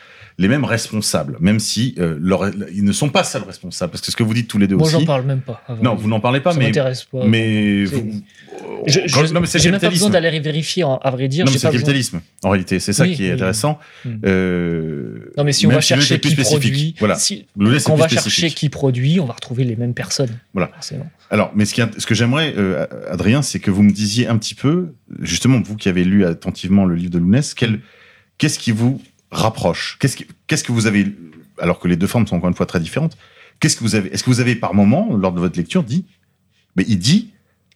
les mêmes responsables, même si euh, leur- ils ne sont pas seuls responsables. Parce que ce que vous dites tous les deux Moi, aussi. j'en parle même pas. Non, vous n'en parlez pas, Ça mais. m'intéresse pas. Mais. Vous- Je, quand- je- non, mais c'est le j'ai même pas besoin d'aller vérifier, en- à vrai dire. Non, mais c'est le besoin- capitalisme, en réalité. C'est ça Oui, qui est intéressant. Mm. Euh, Non, mais si on va si chercher qui produit, Voilà. si- Le quand on va chercher spécifique. qui produit, on va retrouver les mêmes personnes. Voilà. Forcément. Alors, mais ce, qui, est- ce que j'aimerais, euh, Adrien, c'est que vous me disiez un petit peu, justement, vous qui avez lu attentivement le livre de Lounès, qu'est-ce qui vous rapproche Qu'est-ce qui- qu'est-ce que vous avez, alors que les deux formes sont encore une fois très différentes, qu'est-ce que vous avez Est-ce que vous avez par moment, lors de votre lecture, dit, mais il dit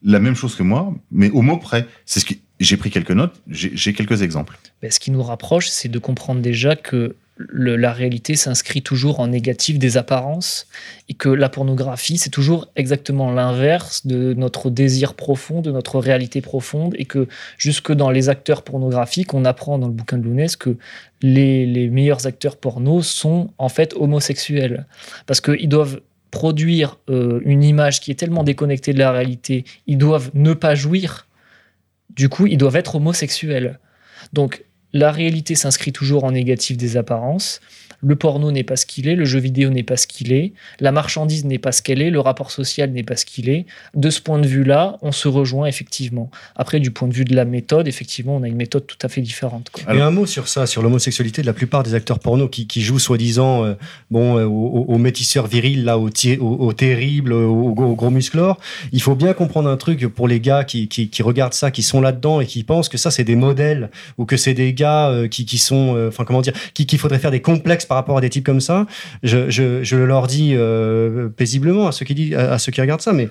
la même chose que moi, mais au mot près C'est ce que j'ai pris quelques notes, j'ai j'ai quelques exemples. Ben, ce qui nous rapproche, c'est de comprendre déjà que la réalité s'inscrit toujours en négatif des apparences et que la pornographie, c'est toujours exactement l'inverse de notre désir profond, de notre réalité profonde et que jusque dans les acteurs pornographiques, on apprend dans le bouquin de Lounès que les, les meilleurs acteurs porno sont en fait homosexuels parce qu'ils doivent produire euh, une image qui est tellement déconnectée de la réalité, ils doivent ne pas jouir, du coup, ils doivent être homosexuels. Donc, la réalité s'inscrit toujours en négatif des apparences. Le porno n'est pas ce qu'il est, le jeu vidéo n'est pas ce qu'il est, la marchandise n'est pas ce qu'elle est, le rapport social n'est pas ce qu'il est. De ce point de vue-là, on se rejoint effectivement. Après, du point de vue de la méthode, effectivement, on a une méthode tout à fait différente. un mot sur ça, sur l'homosexualité de la plupart des acteurs porno qui, jouent soi-disant euh, bon, euh, aux, métisseurs virils, là, aux, terribles, aux, gros, musclores. Il faut bien comprendre un truc pour les gars qui, regardent ça, qui sont là-dedans et qui pensent que ça, c'est des modèles ou que c'est des gars euh, qui, sont, enfin, comment dire, qui- qu'il faudrait faire des complexes par rapport à des types comme ça. Je, je, je le leur dis euh, paisiblement à ceux qui, disent, à, à ceux qui regardent ça, mais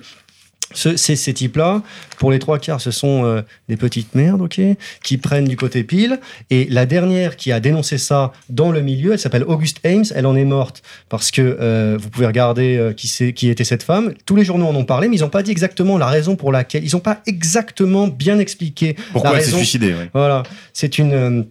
ce- ces, ces types-là, pour les trois quarts, ce sont euh, des petites merdes, ok, qui prennent du côté pile. Et la dernière qui a dénoncé ça dans le milieu, elle s'appelle Auguste Ames. Elle en est morte parce que euh, vous pouvez regarder euh, qui, était cette femme. Tous les journaux en ont parlé, mais ils n'ont pas dit exactement la raison pour laquelle. Ils n'ont pas exactement bien expliqué Pourquoi la elle s'est suicidée ouais. Voilà, c'est une.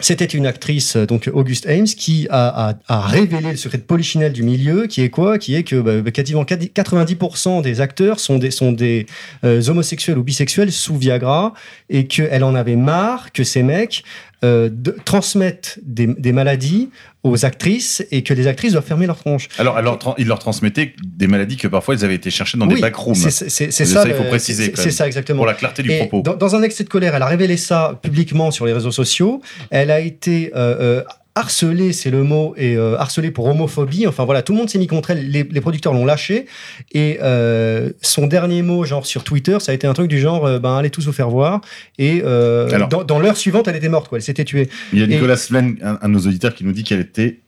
C'était une actrice, euh, donc Auguste Ames, qui a, révélé le secret de polichinelle du milieu, qui est quoi? Qui est que bah, quasiment 90% des acteurs sont des, sont des euh, homosexuels ou bisexuels sous Viagra, et qu'elle en avait marre que ces mecs euh, de- transmettent des, des maladies aux actrices et que les actrices doivent fermer leur tronche. Alors, elle leur tra- il leur transmettait des maladies que parfois ils avaient été chercher dans Oui, des backrooms. c'est- ça, ça, il faut préciser. c'est- ça, exactement. Pour la clarté du Et propos. Dans, dans un excès de colère, elle a révélé ça publiquement sur les réseaux sociaux. Elle a été euh, harcelée, c'est le mot, et euh, harcelée pour homophobie. Enfin voilà, tout le monde s'est mis contre elle. Les, les producteurs l'ont lâchée. Et euh, son dernier mot, genre sur Twitter, ça a été un truc du genre, euh, ben allez tous vous faire voir. Et euh, Alors- dans, dans l'heure suivante, elle était morte, quoi. Elle s'était tuée. Il y a Et- Nicolas Sven, un, un de nos auditeurs, qui nous dit qu'elle était,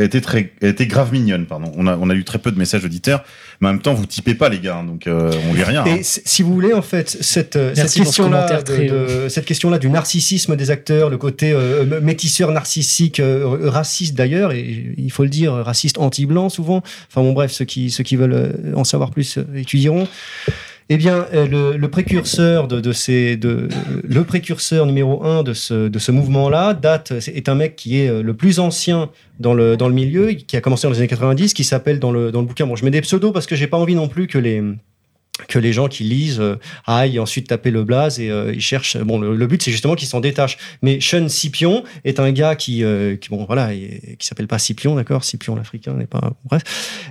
elle était très, elle était grave mignonne, pardon. On a, on a eu très peu de messages auditeurs, mais en même temps, vous typez pas, les gars, hein, donc euh, on lit rien. hein. Et c- si vous voulez, en fait, cette, euh, cette ce question-là, de- de- cette question-là du narcissisme des acteurs, le côté euh, m- métisseur narcissique, euh, raciste d'ailleurs, et il faut le dire, raciste anti-blanc souvent. Enfin bon, bref, ceux qui, ceux qui veulent euh, en savoir plus euh, étudieront. Eh bien, euh, le, précurseur de, précurseur numéro un de ce, mouvement-là date, est un mec qui est euh, le plus ancien dans le, dans le milieu, qui a commencé dans les années 90, qui s'appelle dans le, dans le bouquin. Bon, je mets des pseudos parce que j'ai pas envie non plus que les que les gens qui lisent euh, aillent ensuite taper le blaze et euh, ils cherchent. Bon, le, but c'est justement qu'ils s'en détachent. Mais Sean Scipion est un gars qui, euh, qui bon voilà, qui s'appelle pas Scipion, d'accord, Scipion l'Africain n'est pas bref,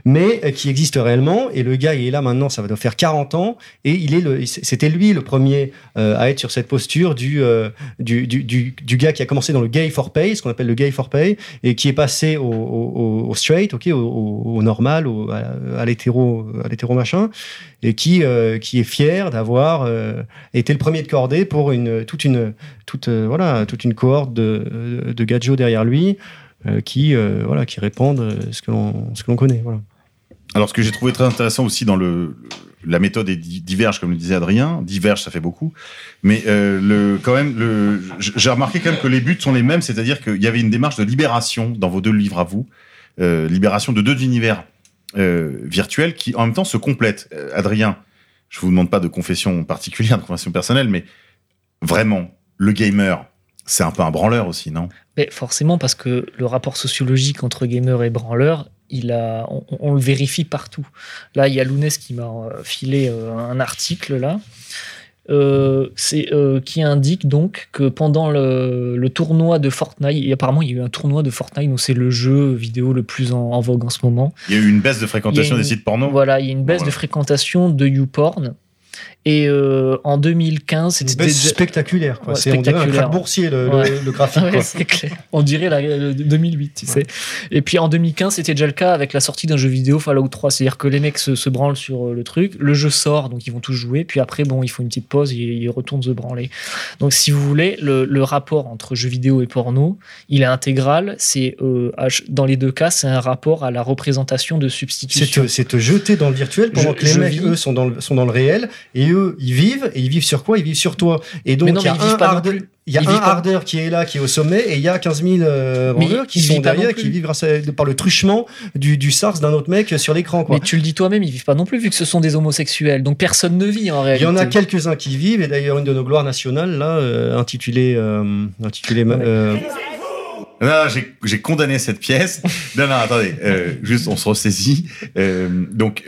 mais qui existe réellement. Et le gars il est là maintenant, ça va faire 40 ans et il est c'était lui le premier à être sur cette posture du, du, du, gars qui a commencé dans le gay for pay, ce qu'on appelle le gay for pay, et qui est passé au, straight, ok, au, normal, au, à, à l'hétéro machin, et qui, euh, qui est fier d'avoir euh, été le premier de cordée pour une, toute, une, toute, euh, voilà, toute une cohorte de, de gadgets derrière lui qui, voilà, qui répandent ce que l'on connaît. Voilà. Alors, ce que j'ai trouvé très intéressant aussi dans le, la méthode est di- diverge, comme le disait Adrien. Diverge, ça fait beaucoup. Mais le, quand même, le, j'ai remarqué quand même que les buts sont les mêmes, c'est-à-dire qu'il y avait une démarche de libération dans vos deux livres à vous, libération de deux univers virtuels qui, en même temps, se complètent. Adrien, je vous demande pas de confession particulière, de confession personnelle, mais vraiment, le gamer, c'est un peu un branleur aussi, non? Mais forcément, parce que le rapport sociologique entre gamer et branleur, il a, on, le vérifie partout. Là, il y a Lounès qui m'a euh, filé euh, un article là. Euh, euh, qui indique donc que pendant le, le tournoi de Fortnite, et apparemment il y a eu un tournoi de Fortnite, donc c'est le jeu vidéo le plus en, en vogue en ce moment. Il y a eu une baisse de fréquentation des sites porno? Voilà, il y a une baisse Voilà. de fréquentation de YouPorn. Et euh, en 2015, C'est c'était déjà- spectaculaire. Quoi. Ouais, c'est on dirait un crack boursier le, Ouais. le graphique. Ouais, c'est clair. On dirait la, le 2008, tu sais. Et puis en 2015, c'était déjà le cas avec la sortie d'un jeu vidéo Fallout 3. C'est-à-dire que les mecs se, se branlent sur euh, le truc, le jeu sort, donc ils vont tous jouer, puis après, bon, il faut une petite pause ils retournent se branler. Donc si vous voulez, le, le rapport entre jeu vidéo et porno, il est intégral. C'est euh, dans les deux cas, c'est un rapport à la représentation de substitution. c'est te jeter dans le virtuel pendant Je- que les mecs, eux, sont dans, le, sont dans le réel. Et eux, ils vivent. Et ils vivent sur quoi? Ils vivent sur toi. Et donc, non, il y a un, pas non harder, plus. il y a Ils un vivent pas- harder qui est là, qui est au sommet. Et il y a 15 000 euh, Mais vendeurs qui sont derrière, qui vivent grâce à- par le truchement du, du SARS d'un autre mec sur l'écran. Mais tu le dis toi-même, ils vivent pas non plus, vu que ce sont des homosexuels. Donc personne ne vit en Il réalité. y en a quelques-uns qui vivent. Et d'ailleurs, une de nos gloires nationales, là, euh, intitulée. euh, intitulée euh, Non, j'ai- j'ai condamné cette pièce. non, non, attendez, euh, juste on se ressaisit. Euh, donc,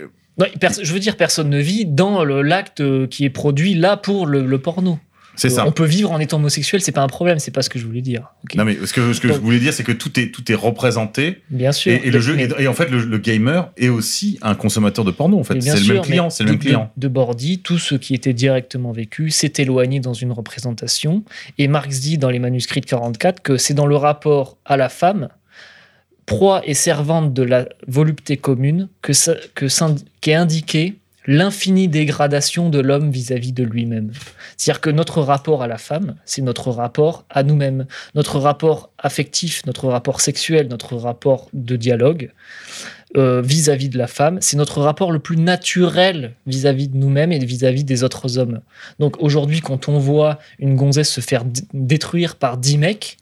je veux dire, personne ne vit dans l'acte euh, qui est produit là pour le, le porno. c'est Euh, ça. On peut vivre en étant homosexuel, c'est pas un problème, c'est pas ce que je voulais dire. Non, mais ce que, ce que je voulais dire, c'est que tout est, tout est représenté. Bien sûr. Et, et le jeu, Mais- et, en fait, le, le gamer est aussi un consommateur de porno. En fait, c'est le même client. C'est le même de- client. De, de Bordy, tout ce qui était directement vécu s'est éloigné dans une représentation. Et Marx dit dans les manuscrits de 44 que c'est dans le rapport à la femme, proie et servante de la volupté commune, que, que qu'est indiquée l'infinie dégradation de l'homme vis-à-vis de lui-même. C'est-à-dire que notre rapport à la femme, c'est notre rapport à nous-mêmes, notre rapport affectif, notre rapport sexuel, notre rapport de dialogue euh, vis-à-vis de la femme, c'est notre rapport le plus naturel vis-à-vis de nous-mêmes et vis-à-vis des autres hommes. Donc aujourd'hui, quand on voit une gonzesse se faire détruire par dix mecs,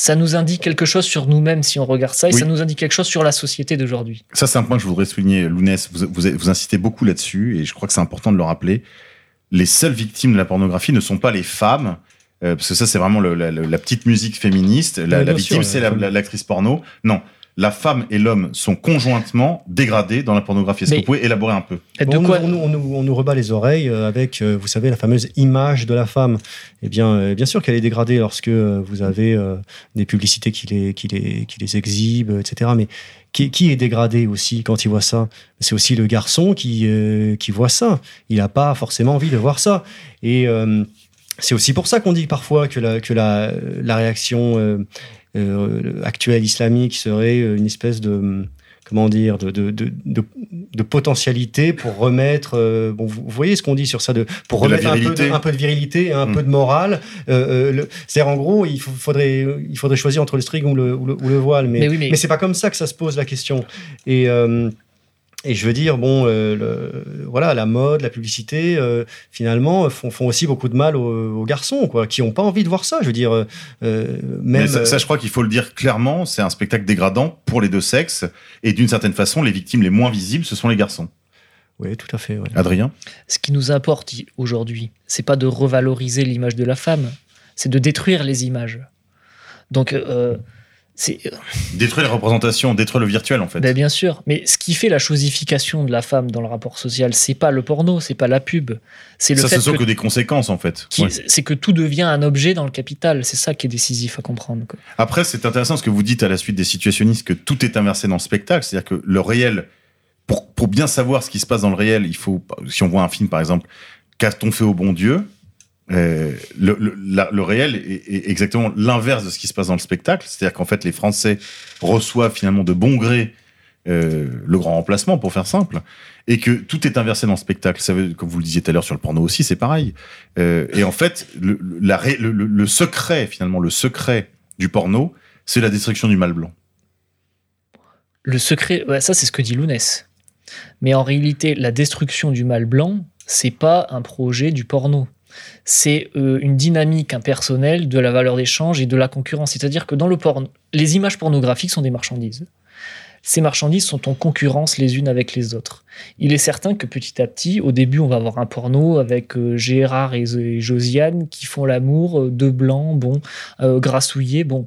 ça nous indique quelque chose sur nous-mêmes si on regarde ça, et Oui. ça nous indique quelque chose sur la société d'aujourd'hui. Ça, c'est un point que je voudrais souligner, Lounès. Vous, vous, vous insistez beaucoup là-dessus, et je crois que c'est important de le rappeler. Les seules victimes de la pornographie ne sont pas les femmes, euh, parce que ça, c'est vraiment le- la, petite musique féministe. La, la victime, c'est la la- la- l'actrice porno. Non. La femme et l'homme sont conjointement dégradés dans la pornographie. Est-ce que vous pouvez élaborer un peu? Et de Bon, on, quoi nous, on nous- on nous- on nous rebat les oreilles euh, avec, euh, vous savez, la fameuse image de la femme. Eh bien, euh, bien sûr qu'elle est dégradée lorsque vous avez euh, des publicités qui les, qui les, qui les exhibent, etc. Mais qui, qui est dégradé aussi quand il voit ça? C'est aussi le garçon qui, euh, qui voit ça. Il n'a pas forcément envie de voir ça. Et euh, c'est aussi pour ça qu'on dit parfois que la, que la, la réaction euh, euh, actuelle islamique serait une espèce de comment dire, de, de, de, de, de potentialité pour remettre. euh, bon, vous, voyez ce qu'on dit sur ça, de, pour remettre un peu de, virilité. un peu de virilité et un Mm. peu de morale. Euh, euh, C'est-à-dire, en gros, il faut- faudrait, il faudrait choisir entre le string ou le, ou le, ou le voile. Mais, Mais oui, mais- mais c'est pas comme ça que ça se pose la question. Et. Et je veux dire, bon, euh, le- voilà, la mode, la publicité, euh, finalement, font, font aussi beaucoup de mal aux, aux garçons, quoi, qui n'ont pas envie de voir ça. Je veux dire, euh, même. Mais ça, ça, je crois qu'il faut le dire clairement, c'est un spectacle dégradant pour les deux sexes, et d'une certaine façon, les victimes les moins visibles, ce sont les garçons. oui, tout à fait. ouais. Adrien? Ce qui nous importe aujourd'hui, c'est pas de revaloriser l'image de la femme, c'est de détruire les images. Donc, euh, c'est Détruire les représentations, détruire le virtuel, en fait. ben, bien sûr. Mais ce qui fait la chosification de la femme dans le rapport social, c'est pas le porno, c'est pas la pub, c'est le ça, fait ce sont que, que des conséquences, en fait. Ouais. c'est que tout devient un objet dans le capital. C'est ça qui est décisif à comprendre. quoi. Après, c'est intéressant ce que vous dites à la suite des situationnistes, que tout est inversé dans le spectacle. C'est-à-dire que le réel, pour, pour bien savoir ce qui se passe dans le réel, il faut, si on voit un film par exemple, Qu'a-t-on fait au bon Dieu? Euh, le, réel est, exactement l'inverse de ce qui se passe dans le spectacle. C'est-à-dire qu'en fait, les Français reçoivent finalement de bon gré euh, le grand remplacement, pour faire simple, et que tout est inversé dans le spectacle. Comme vous le disiez tout à l'heure sur le porno aussi, c'est pareil. Euh, et en fait, le, secret, finalement, le secret du porno, c'est la destruction du mal blanc. Le secret, ça c'est ce que dit Lounès. Mais en réalité, la destruction du mal blanc, c'est pas un projet du porno. C'est euh, une dynamique impersonnelle de la valeur d'échange et de la concurrence. C'est-à-dire que dans le porno, les images pornographiques sont des marchandises. Ces marchandises sont en concurrence les unes avec les autres. Il est certain que petit à petit, au début, on va avoir un porno avec euh, Gérard et, Josiane qui font l'amour, euh, deux blancs, bon, euh, grassouillés, bon.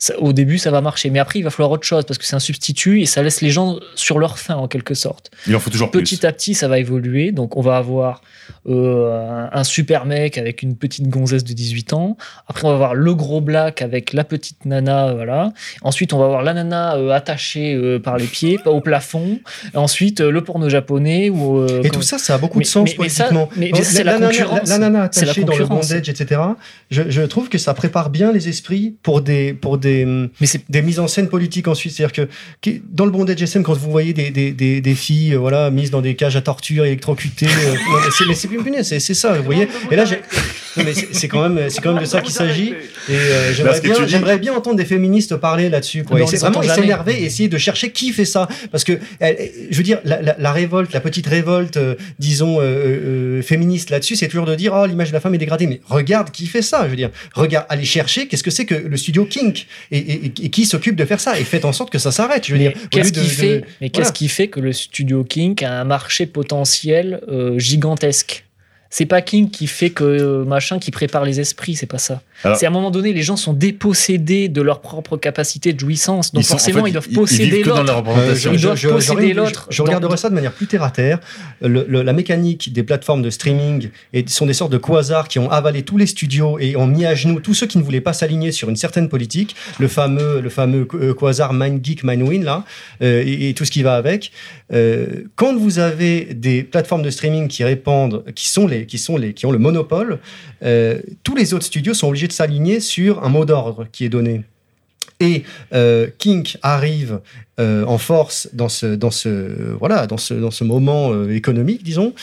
Ça- au début, ça va marcher, mais après, il va falloir autre chose parce que c'est un substitut et ça laisse les gens sur leur faim en quelque sorte. Il en faut toujours plus. Petit à petit, ça va évoluer. Donc, on va avoir euh, un, un super mec avec une petite gonzesse de 18 ans. Après, on va avoir le gros black avec la petite nana, euh, voilà. Ensuite, on va avoir la nana euh, attachée euh, par les pieds, pas au plafond. Et ensuite, euh, le porno japonais. Ou, euh, Et tout ça, ça a beaucoup Mais- de sens mais- mais ça- politiquement. mais Bon, c'est la nana- concurrence. La, nana la attachée dans le bondage, etc. Je, je trouve que ça prépare bien les esprits pour des, pour des, hum, Mais c'est des mises en scène politiques ensuite. C'est-à-dire que dans le bondage SM, quand vous voyez des, des, des, des filles euh, voilà, mises dans des cages à torture, électrocutées, euh, mais c'est- c'est c'est ça, vous voyez. Et là, c'est quand même, c'est quand même de ça qu'il s'agit. Et euh, j'aimerais bien, j'aimerais entendre des féministes parler là-dessus. quoi. Et c'est vraiment s'énerver et essayer de chercher qui fait ça, parce que elle- je veux dire, la, la- la révolte, la petite révolte, euh, disons euh, euh, féministe là-dessus, c'est toujours de dire oh l'image de la femme est dégradée. Mais regarde qui fait ça. Je veux dire, regarde, allez chercher qu'est-ce que c'est que le studio Kink? Et, et- et- et qui s'occupe de faire ça? Et faites en sorte que ça s'arrête. Je veux Mais dire, qu'est-ce de- qui de- fait, mais voilà. qu'est-ce qui fait que le studio King a un marché potentiel euh, gigantesque? C'est pas King qui fait que euh, machin qui prépare les esprits, c'est pas ça. C'est à un moment donné, les gens sont dépossédés de leur propre capacité de jouissance, donc Ils sont- en forcément fait, ils doivent posséder l'autre. Ils doivent posséder je- l'autre. Je, regarderai ça de manière plus terre à terre. Le- le- la mécanique des plateformes de streaming et sont des sortes de quasars qui ont avalé tous les studios et ont mis à genoux tous ceux qui ne voulaient pas s'aligner sur une certaine politique. Le fameux, le fameux euh, quasar Mind Geek, Mind Win là, euh, et, et tout ce qui va avec. Euh, quand vous avez des plateformes de streaming qui répandent, qui sont les, qui sont les, qui ont le monopole, euh, tous les autres studios sont obligés de s'aligner sur un mot d'ordre qui est donné. et euh, Kink arrive euh, en force dans ce, moment euh, économique, disons,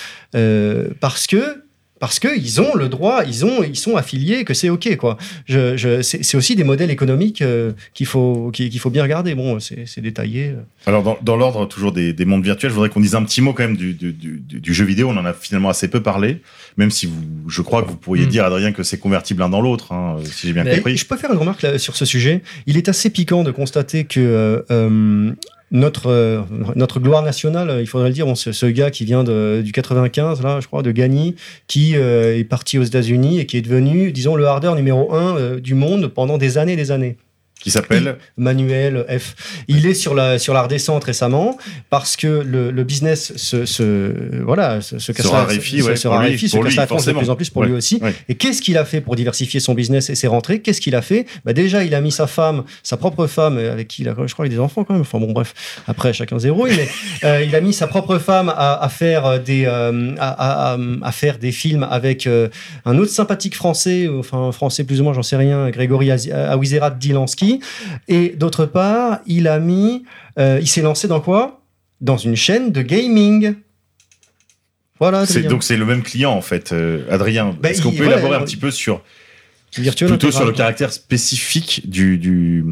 parce que parce qu'ils ont le droit, ils, ont, ils sont affiliés, que c'est OK. quoi. Je, je, c'est aussi des modèles économiques euh, qu'il faut, qu'il faut bien regarder. Bon, c'est détaillé. Alors, dans, dans l'ordre toujours des, des mondes virtuels, je voudrais qu'on dise un petit mot quand même du, du, du, du jeu vidéo. On en a finalement assez peu parlé, même si vous, je crois que vous pourriez Mm. dire, Adrien, que c'est convertible l'un dans l'autre, hein, si j'ai bien Mais compris. Je peux faire une remarque là, sur ce sujet. Il est assez piquant de constater que euh, euh, notre, euh, notre gloire nationale, il faudrait le dire, ce, gars qui vient du 95, là, je crois, de Gagny, qui euh, est parti aux États-Unis et qui est devenu, disons, le harder numéro un euh, du monde pendant des années et des années. Qui s'appelle Manuel F. Il est sur la, sur la redescente récemment parce que le, le business se, se, voilà, se, se casse Se raréfie, ouais, se lui, casse lui, la tronche de plus en plus pour Ouais, lui aussi. ouais. Et qu'est-ce qu'il a fait pour diversifier son business et ses rentrées? Qu'est-ce qu'il a fait? Bah Déjà, il a mis sa femme, sa propre femme, euh, avec qui il a, je crois, il a des enfants quand même. Enfin bon, bref, après, chacun zéro. Mais euh, il a mis sa propre femme à, à faire euh, des, euh, à, à- à faire des films avec euh, un autre sympathique français, enfin français plus ou moins, j'en sais rien, Grégory Awizerat Dilansky. Et d'autre part, il a mis, euh, il s'est lancé dans quoi? Dans une chaîne de gaming. Voilà. C'est- donc c'est le même client en fait, euh, Adrien. Bah, Est-ce qu'on peut ouais, élaborer un ouais. petit peu sur Virtuel plutôt sur le caractère spécifique du du,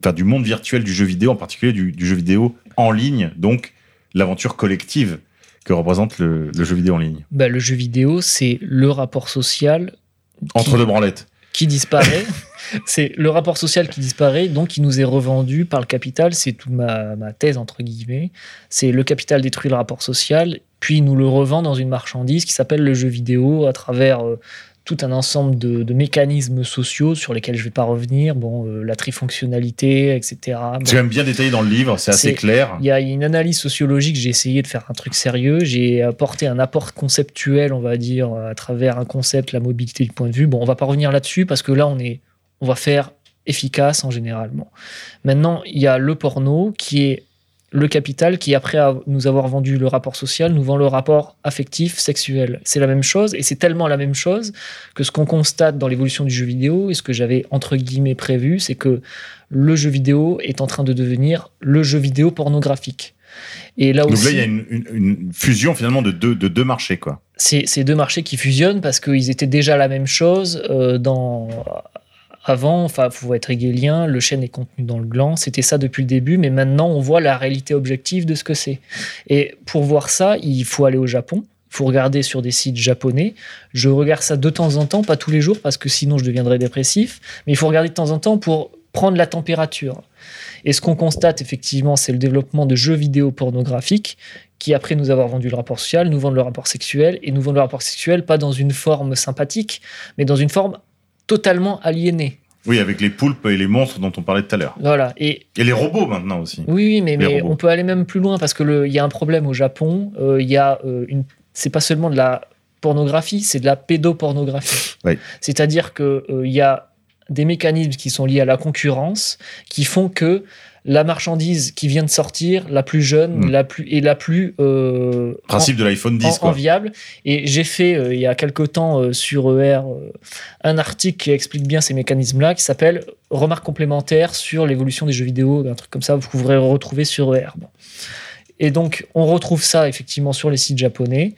enfin, du monde virtuel du jeu vidéo, en particulier du, du jeu vidéo en ligne, donc l'aventure collective que représente le, le jeu vidéo en ligne? Bah, le jeu vidéo, c'est le rapport social Entre deux branlettes. qui disparaît. c'est le rapport social qui disparaît, donc qui nous est revendu par le capital. C'est toute ma, ma thèse, entre guillemets. C'est le capital détruit le rapport social, puis il nous le revend dans une marchandise qui s'appelle le jeu vidéo à travers euh, tout un ensemble de, de mécanismes sociaux sur lesquels je vais pas revenir. Bon, euh, la trifonctionnalité, etc. Bon. C'est quand même bien détaillé dans le livre, c'est assez clair. Il y a une analyse sociologique, j'ai essayé de faire un truc sérieux, j'ai apporté un apport conceptuel, on va dire, à travers un concept, la mobilité du point de vue. Bon, on va pas revenir là-dessus parce que là, on, est, on va faire efficace en généralement. Maintenant, il y a le porno qui est le capital qui, après nous avoir vendu le rapport social, nous vend le rapport affectif, sexuel. C'est la même chose et c'est tellement la même chose que ce qu'on constate dans l'évolution du jeu vidéo et ce que j'avais entre guillemets prévu, c'est que le jeu vidéo est en train de devenir le jeu vidéo pornographique. Et là Donc aussi, là, il y a une, une- une fusion finalement de deux, de deux marchés, quoi. c'est ces deux marchés qui fusionnent parce qu'ils étaient déjà la même chose euh, dans avant. Enfin, faut être hegelien, le chêne est contenu dans le gland. C'était ça depuis le début, mais maintenant on voit la réalité objective de ce que c'est. Et pour voir ça, il faut aller au Japon. Il faut regarder sur des sites japonais. Je regarde ça de temps en temps, pas tous les jours parce que sinon je deviendrais dépressif. Mais il faut regarder de temps en temps pour prendre la température. Et ce qu'on constate effectivement, c'est le développement de jeux vidéo pornographiques qui, après nous avoir vendu le rapport social, nous vendent le rapport sexuel et nous vendent le rapport sexuel pas dans une forme sympathique, mais dans une forme totalement aliénée. Oui, avec les poulpes et les monstres dont on parlait tout à l'heure. Voilà. Et Et les robots maintenant aussi. oui, oui, mais, mais on peut aller même plus loin parce que il y a un problème au Japon. euh, Il y a euh, une, c'est pas seulement de la pornographie, c'est de la pédopornographie. Oui. C'est-à-dire que euh, il y a des mécanismes qui sont liés à la concurrence qui font que la marchandise qui vient de sortir, la plus jeune, Mm. la plus et la plus euh, Principe de l'iPhone 10, en- quoi. enviable. Et j'ai fait euh, il y a quelque temps euh, sur ER euh, un article qui explique bien ces mécanismes-là, qui s'appelle Remarques complémentaires sur l'évolution des jeux vidéo, un truc comme ça, vous pourrez retrouver sur ER. Bon. Et donc, on retrouve ça effectivement sur les sites japonais.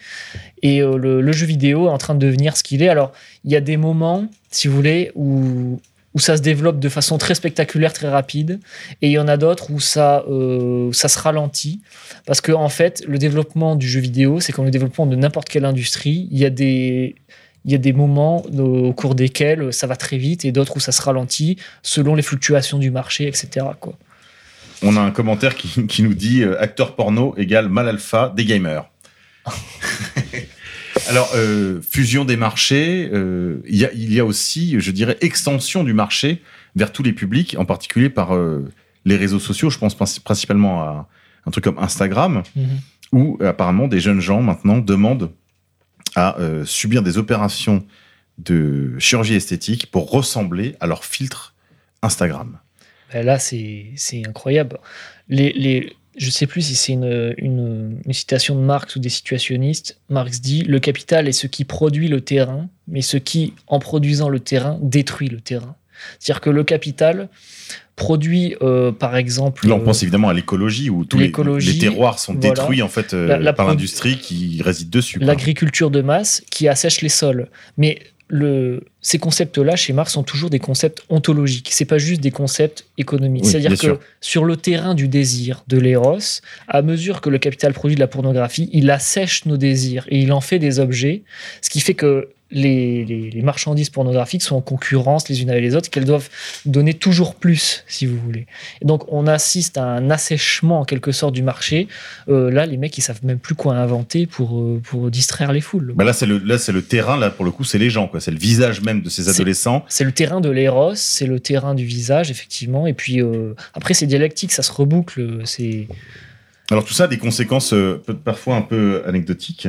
Et euh, le, jeu vidéo est en train de devenir ce qu'il est. Alors, il y a des moments, si vous voulez, où, où ça se développe de façon très spectaculaire, très rapide. Et il y en a d'autres où ça, euh, ça se ralentit. Parce que, en fait, le développement du jeu vidéo, c'est comme le développement de n'importe quelle industrie. Il y a des. Il y a des moments au cours desquels ça va très vite et d'autres où ça se ralentit selon les fluctuations du marché, etc. On a un commentaire qui, qui nous dit euh, acteur porno égale mal alpha des gamers. Alors, euh, fusion des marchés, euh, il y, a, il y a aussi, je dirais, extension du marché vers tous les publics, en particulier par les réseaux sociaux. Je pense princi- principalement à un truc comme Instagram, où euh, apparemment des jeunes gens maintenant demandent à subir des opérations de chirurgie esthétique pour ressembler à leur filtre Instagram. Ben là, c'est incroyable. Les, les, je sais plus si c'est une, une, une citation de Marx ou des situationnistes. Marx dit Le capital est ce qui produit le terrain, mais ce qui, en produisant le terrain, détruit le terrain. C'est-à-dire que le capital produit, euh, par exemple. Là, on euh, pense évidemment à l'écologie où tous les, les terroirs sont voilà. détruits en fait euh, La- la par l'industrie qui réside dessus. l'agriculture de masse qui assèche les sols. Mais le, ces concepts-là, chez Marx, sont toujours des concepts ontologiques. C'est pas juste des concepts économiques. Oui, C'est-à-dire que sûr. sur le terrain du désir, de l'éros, à mesure que le capital produit de la pornographie, il assèche nos désirs et il en fait des objets, ce qui fait que les, les- les marchandises pornographiques sont en concurrence les unes avec les autres, qu'elles doivent donner toujours plus, si vous voulez. Et donc, on assiste à un assèchement, en quelque sorte, du marché. Euh, là, les mecs, ils savent même plus quoi inventer pour, euh, pour distraire les foules. Bah là, c'est le, là, c'est le terrain. Là, pour le coup, c'est les gens. quoi. C'est le visage même de ces adolescents. C'est le terrain de l'éros, c'est le terrain du visage, effectivement. Et puis euh, après, c'est dialectique, ça se reboucle. C'est Alors tout ça a des conséquences parfois un peu anecdotiques.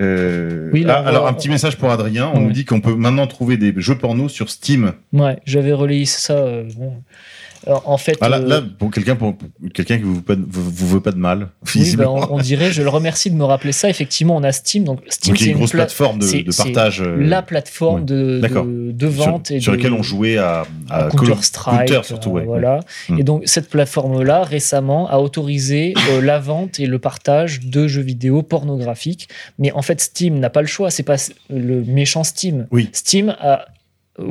Euh, Oui, là, ah, alors un petit message pour Adrien. On Ouais. nous dit qu'on peut maintenant trouver des jeux porno sur Steam. ouais, j'avais relayé ça. euh, bon. En fait, Ah, là, euh, là, pour quelqu'un pour, pour quelqu'un qui vous, vous, vous veut pas de mal. oui, bah, on, on dirait. Je le remercie de me rappeler ça. Effectivement, on a Steam. Donc Steam, c'est une grosse pla- plateforme de, partage. euh, La plateforme ouais. de, D'accord. de, de vente sur, et sur de, lequel on jouait à, à Counter surtout. euh, ouais, voilà. ouais. Et donc cette plateforme-là récemment a autorisé euh, la vente et le partage de jeux vidéo pornographiques. Mais en fait, Steam n'a pas le choix. C'est pas le méchant Steam. Oui. Steam a-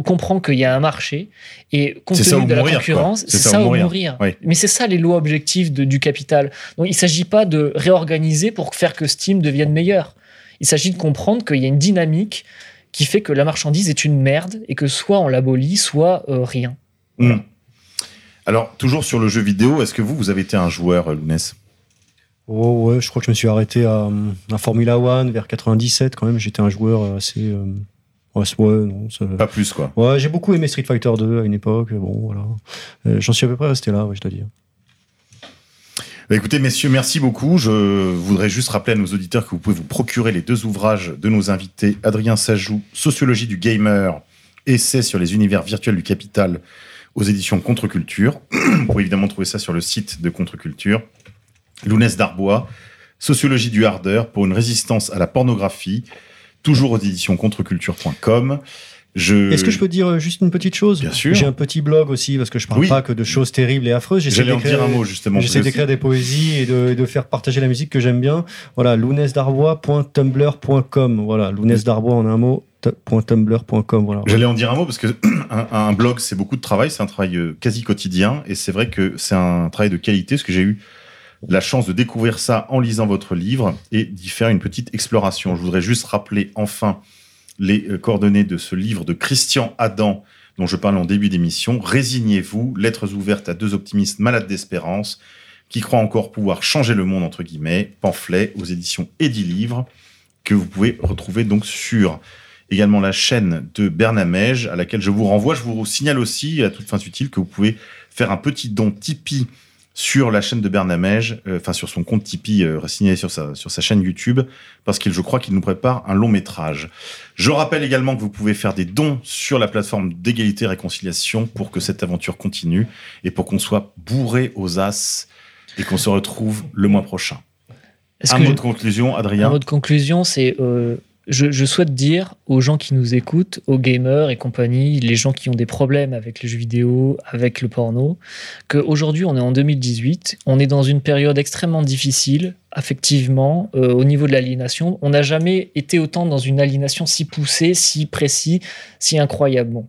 comprend qu'il y a un marché et compte ça tenu de la mourir, concurrence, c'est ça, ou mourir. Oui. Mais c'est ça les lois objectives de- du capital. Donc il ne s'agit pas de réorganiser pour faire que Steam devienne meilleur. Il s'agit de comprendre qu'il y a une dynamique qui fait que la marchandise est une merde et que soit on l'abolit, soit euh, rien. Hmm. Alors toujours sur le jeu vidéo, est-ce que vous vous avez été un joueur, euh, Lounès? Oh ouais, je crois que je me suis arrêté à, à Formula One vers 97 quand même. J'étais un joueur assez. euh, ouais, c'est- ouais, non, ça- Pas plus quoi. Ouais, j'ai beaucoup aimé Street Fighter 2 à une époque. Bon, voilà. Euh, J'en suis à peu près resté là, ouais, je dois dire. Bah, écoutez, messieurs, merci beaucoup. Je voudrais juste rappeler à nos auditeurs que vous pouvez vous procurer les deux ouvrages de nos invités, Adrien Sajou, Sociologie du gamer, essai sur les univers virtuels du capital aux éditions Contre-Culture. vous pouvez évidemment trouver ça sur le site de Contre-Culture. Lounès Darbois, Sociologie du hardeur pour une résistance à la pornographie, toujours aux éditions Contre-Culture.com. Je... Est-ce que je peux dire euh, juste une petite chose Bien sûr. J'ai un petit blog aussi parce que je parle Oui. pas que de choses terribles et affreuses. J'essaie J'allais en d'écrire- dire un mot justement. J'essaie d'écrire des poésies et de, et de faire partager la musique que j'aime bien. Voilà, lounesdarbois.tumblr.com. Voilà, lounesdarbois en un mot, .tumblr.com. Voilà. J'allais en dire un mot parce que un, un blog, c'est beaucoup de travail, c'est un travail euh, quasi quotidien et c'est vrai que c'est un travail de qualité parce que j'ai eu la chance de découvrir ça en lisant votre livre et d'y faire une petite exploration. Je voudrais juste rappeler enfin les euh, coordonnées de ce livre de Christian Adam dont je parle en début d'émission. Résignez-vous, lettres ouvertes à deux optimistes malades d'espérance qui croient encore pouvoir changer le monde entre guillemets, pamphlet aux éditions Edilivre que vous pouvez retrouver donc sur également la chaîne de Bernamège, à laquelle je vous renvoie. Je vous signale aussi, à toute fin utile, que vous pouvez faire un petit don Tipeee sur la chaîne de Bernamège, euh, enfin sur son compte Tipeee euh, signalé sur sa, sur sa chaîne YouTube, parce qu'il, je crois qu'il nous prépare un long métrage. Je rappelle également que vous pouvez faire des dons sur la plateforme d'égalité et réconciliation pour que cette aventure continue et pour qu'on soit bourré aux as et qu'on se retrouve le mois prochain. Un mot je- de conclusion, Adrien? Un mot de conclusion, c'est euh, je, souhaite dire aux gens qui nous écoutent, aux gamers et compagnie, les gens qui ont des problèmes avec les jeux vidéo, avec le porno, qu'aujourd'hui on est en 2018, on est dans une période extrêmement difficile, affectivement, euh, au niveau de l'aliénation. On n'a jamais été autant dans une aliénation si poussée, si précis, si incroyable. Bon.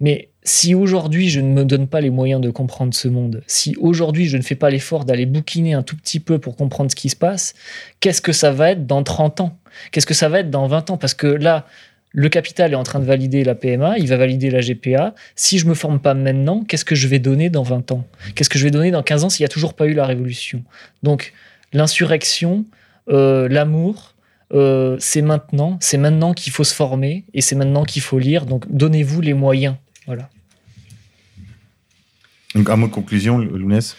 Mais si aujourd'hui je ne me donne pas les moyens de comprendre ce monde, si aujourd'hui je ne fais pas l'effort d'aller bouquiner un tout petit peu pour comprendre ce qui se passe, qu'est-ce que ça va être dans 30 ans? Qu'est-ce que ça va être dans 20 ans? Parce que là, le capital est en train de valider la PMA, il va valider la GPA. Si je me forme pas maintenant, qu'est-ce que je vais donner dans 20 ans? Qu'est-ce que je vais donner dans 15 ans s'il n'y a toujours pas eu la révolution? Donc, l'insurrection, euh, l'amour, euh, c'est maintenant, c'est maintenant qu'il faut se former et c'est maintenant qu'il faut lire. Donc, donnez-vous les moyens. Voilà. Donc, un mot de conclusion, Lounès?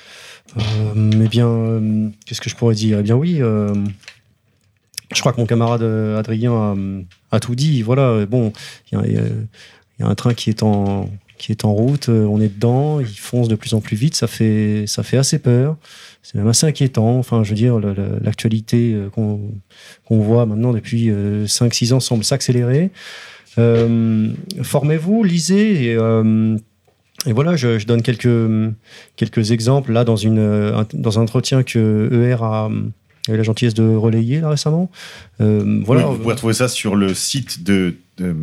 Euh, eh bien, euh, qu'est-ce que je pourrais dire? Eh bien, oui. Je crois que mon camarade euh, Adrien a, tout dit. Voilà, euh, bon, il y, a- un train qui est en qui est en route. euh, On est dedans. Il fonce de plus en plus vite. Ça fait ça fait assez peur. C'est même assez inquiétant. Enfin, je veux dire, l'actualité qu'on voit maintenant depuis 5-6 ans semble s'accélérer. Formez-vous, lisez et voilà, je, je donne quelques, quelques exemples là dans, une, un- dans un entretien que ER a, a eu la gentillesse de relayer là, récemment. Euh, voilà, Oui, vous pouvez retrouver ça sur le site de, de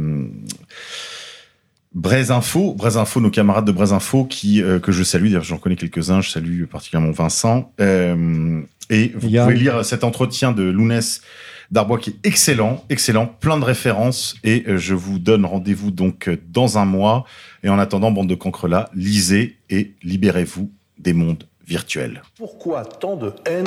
Braise Info. Braise Info, nos camarades de Braise Info, qui, euh, que je salue, d'ailleurs j'en connais quelques-uns, je salue particulièrement Vincent. Euh, et vous pouvez lire cet entretien de Lounès Darbois qui est excellent, excellent, plein de références. Et euh, je vous donne rendez-vous donc euh, dans un mois. Et en attendant, bande de cancrelats, lisez et libérez-vous des mondes virtuels. Pourquoi tant de haine?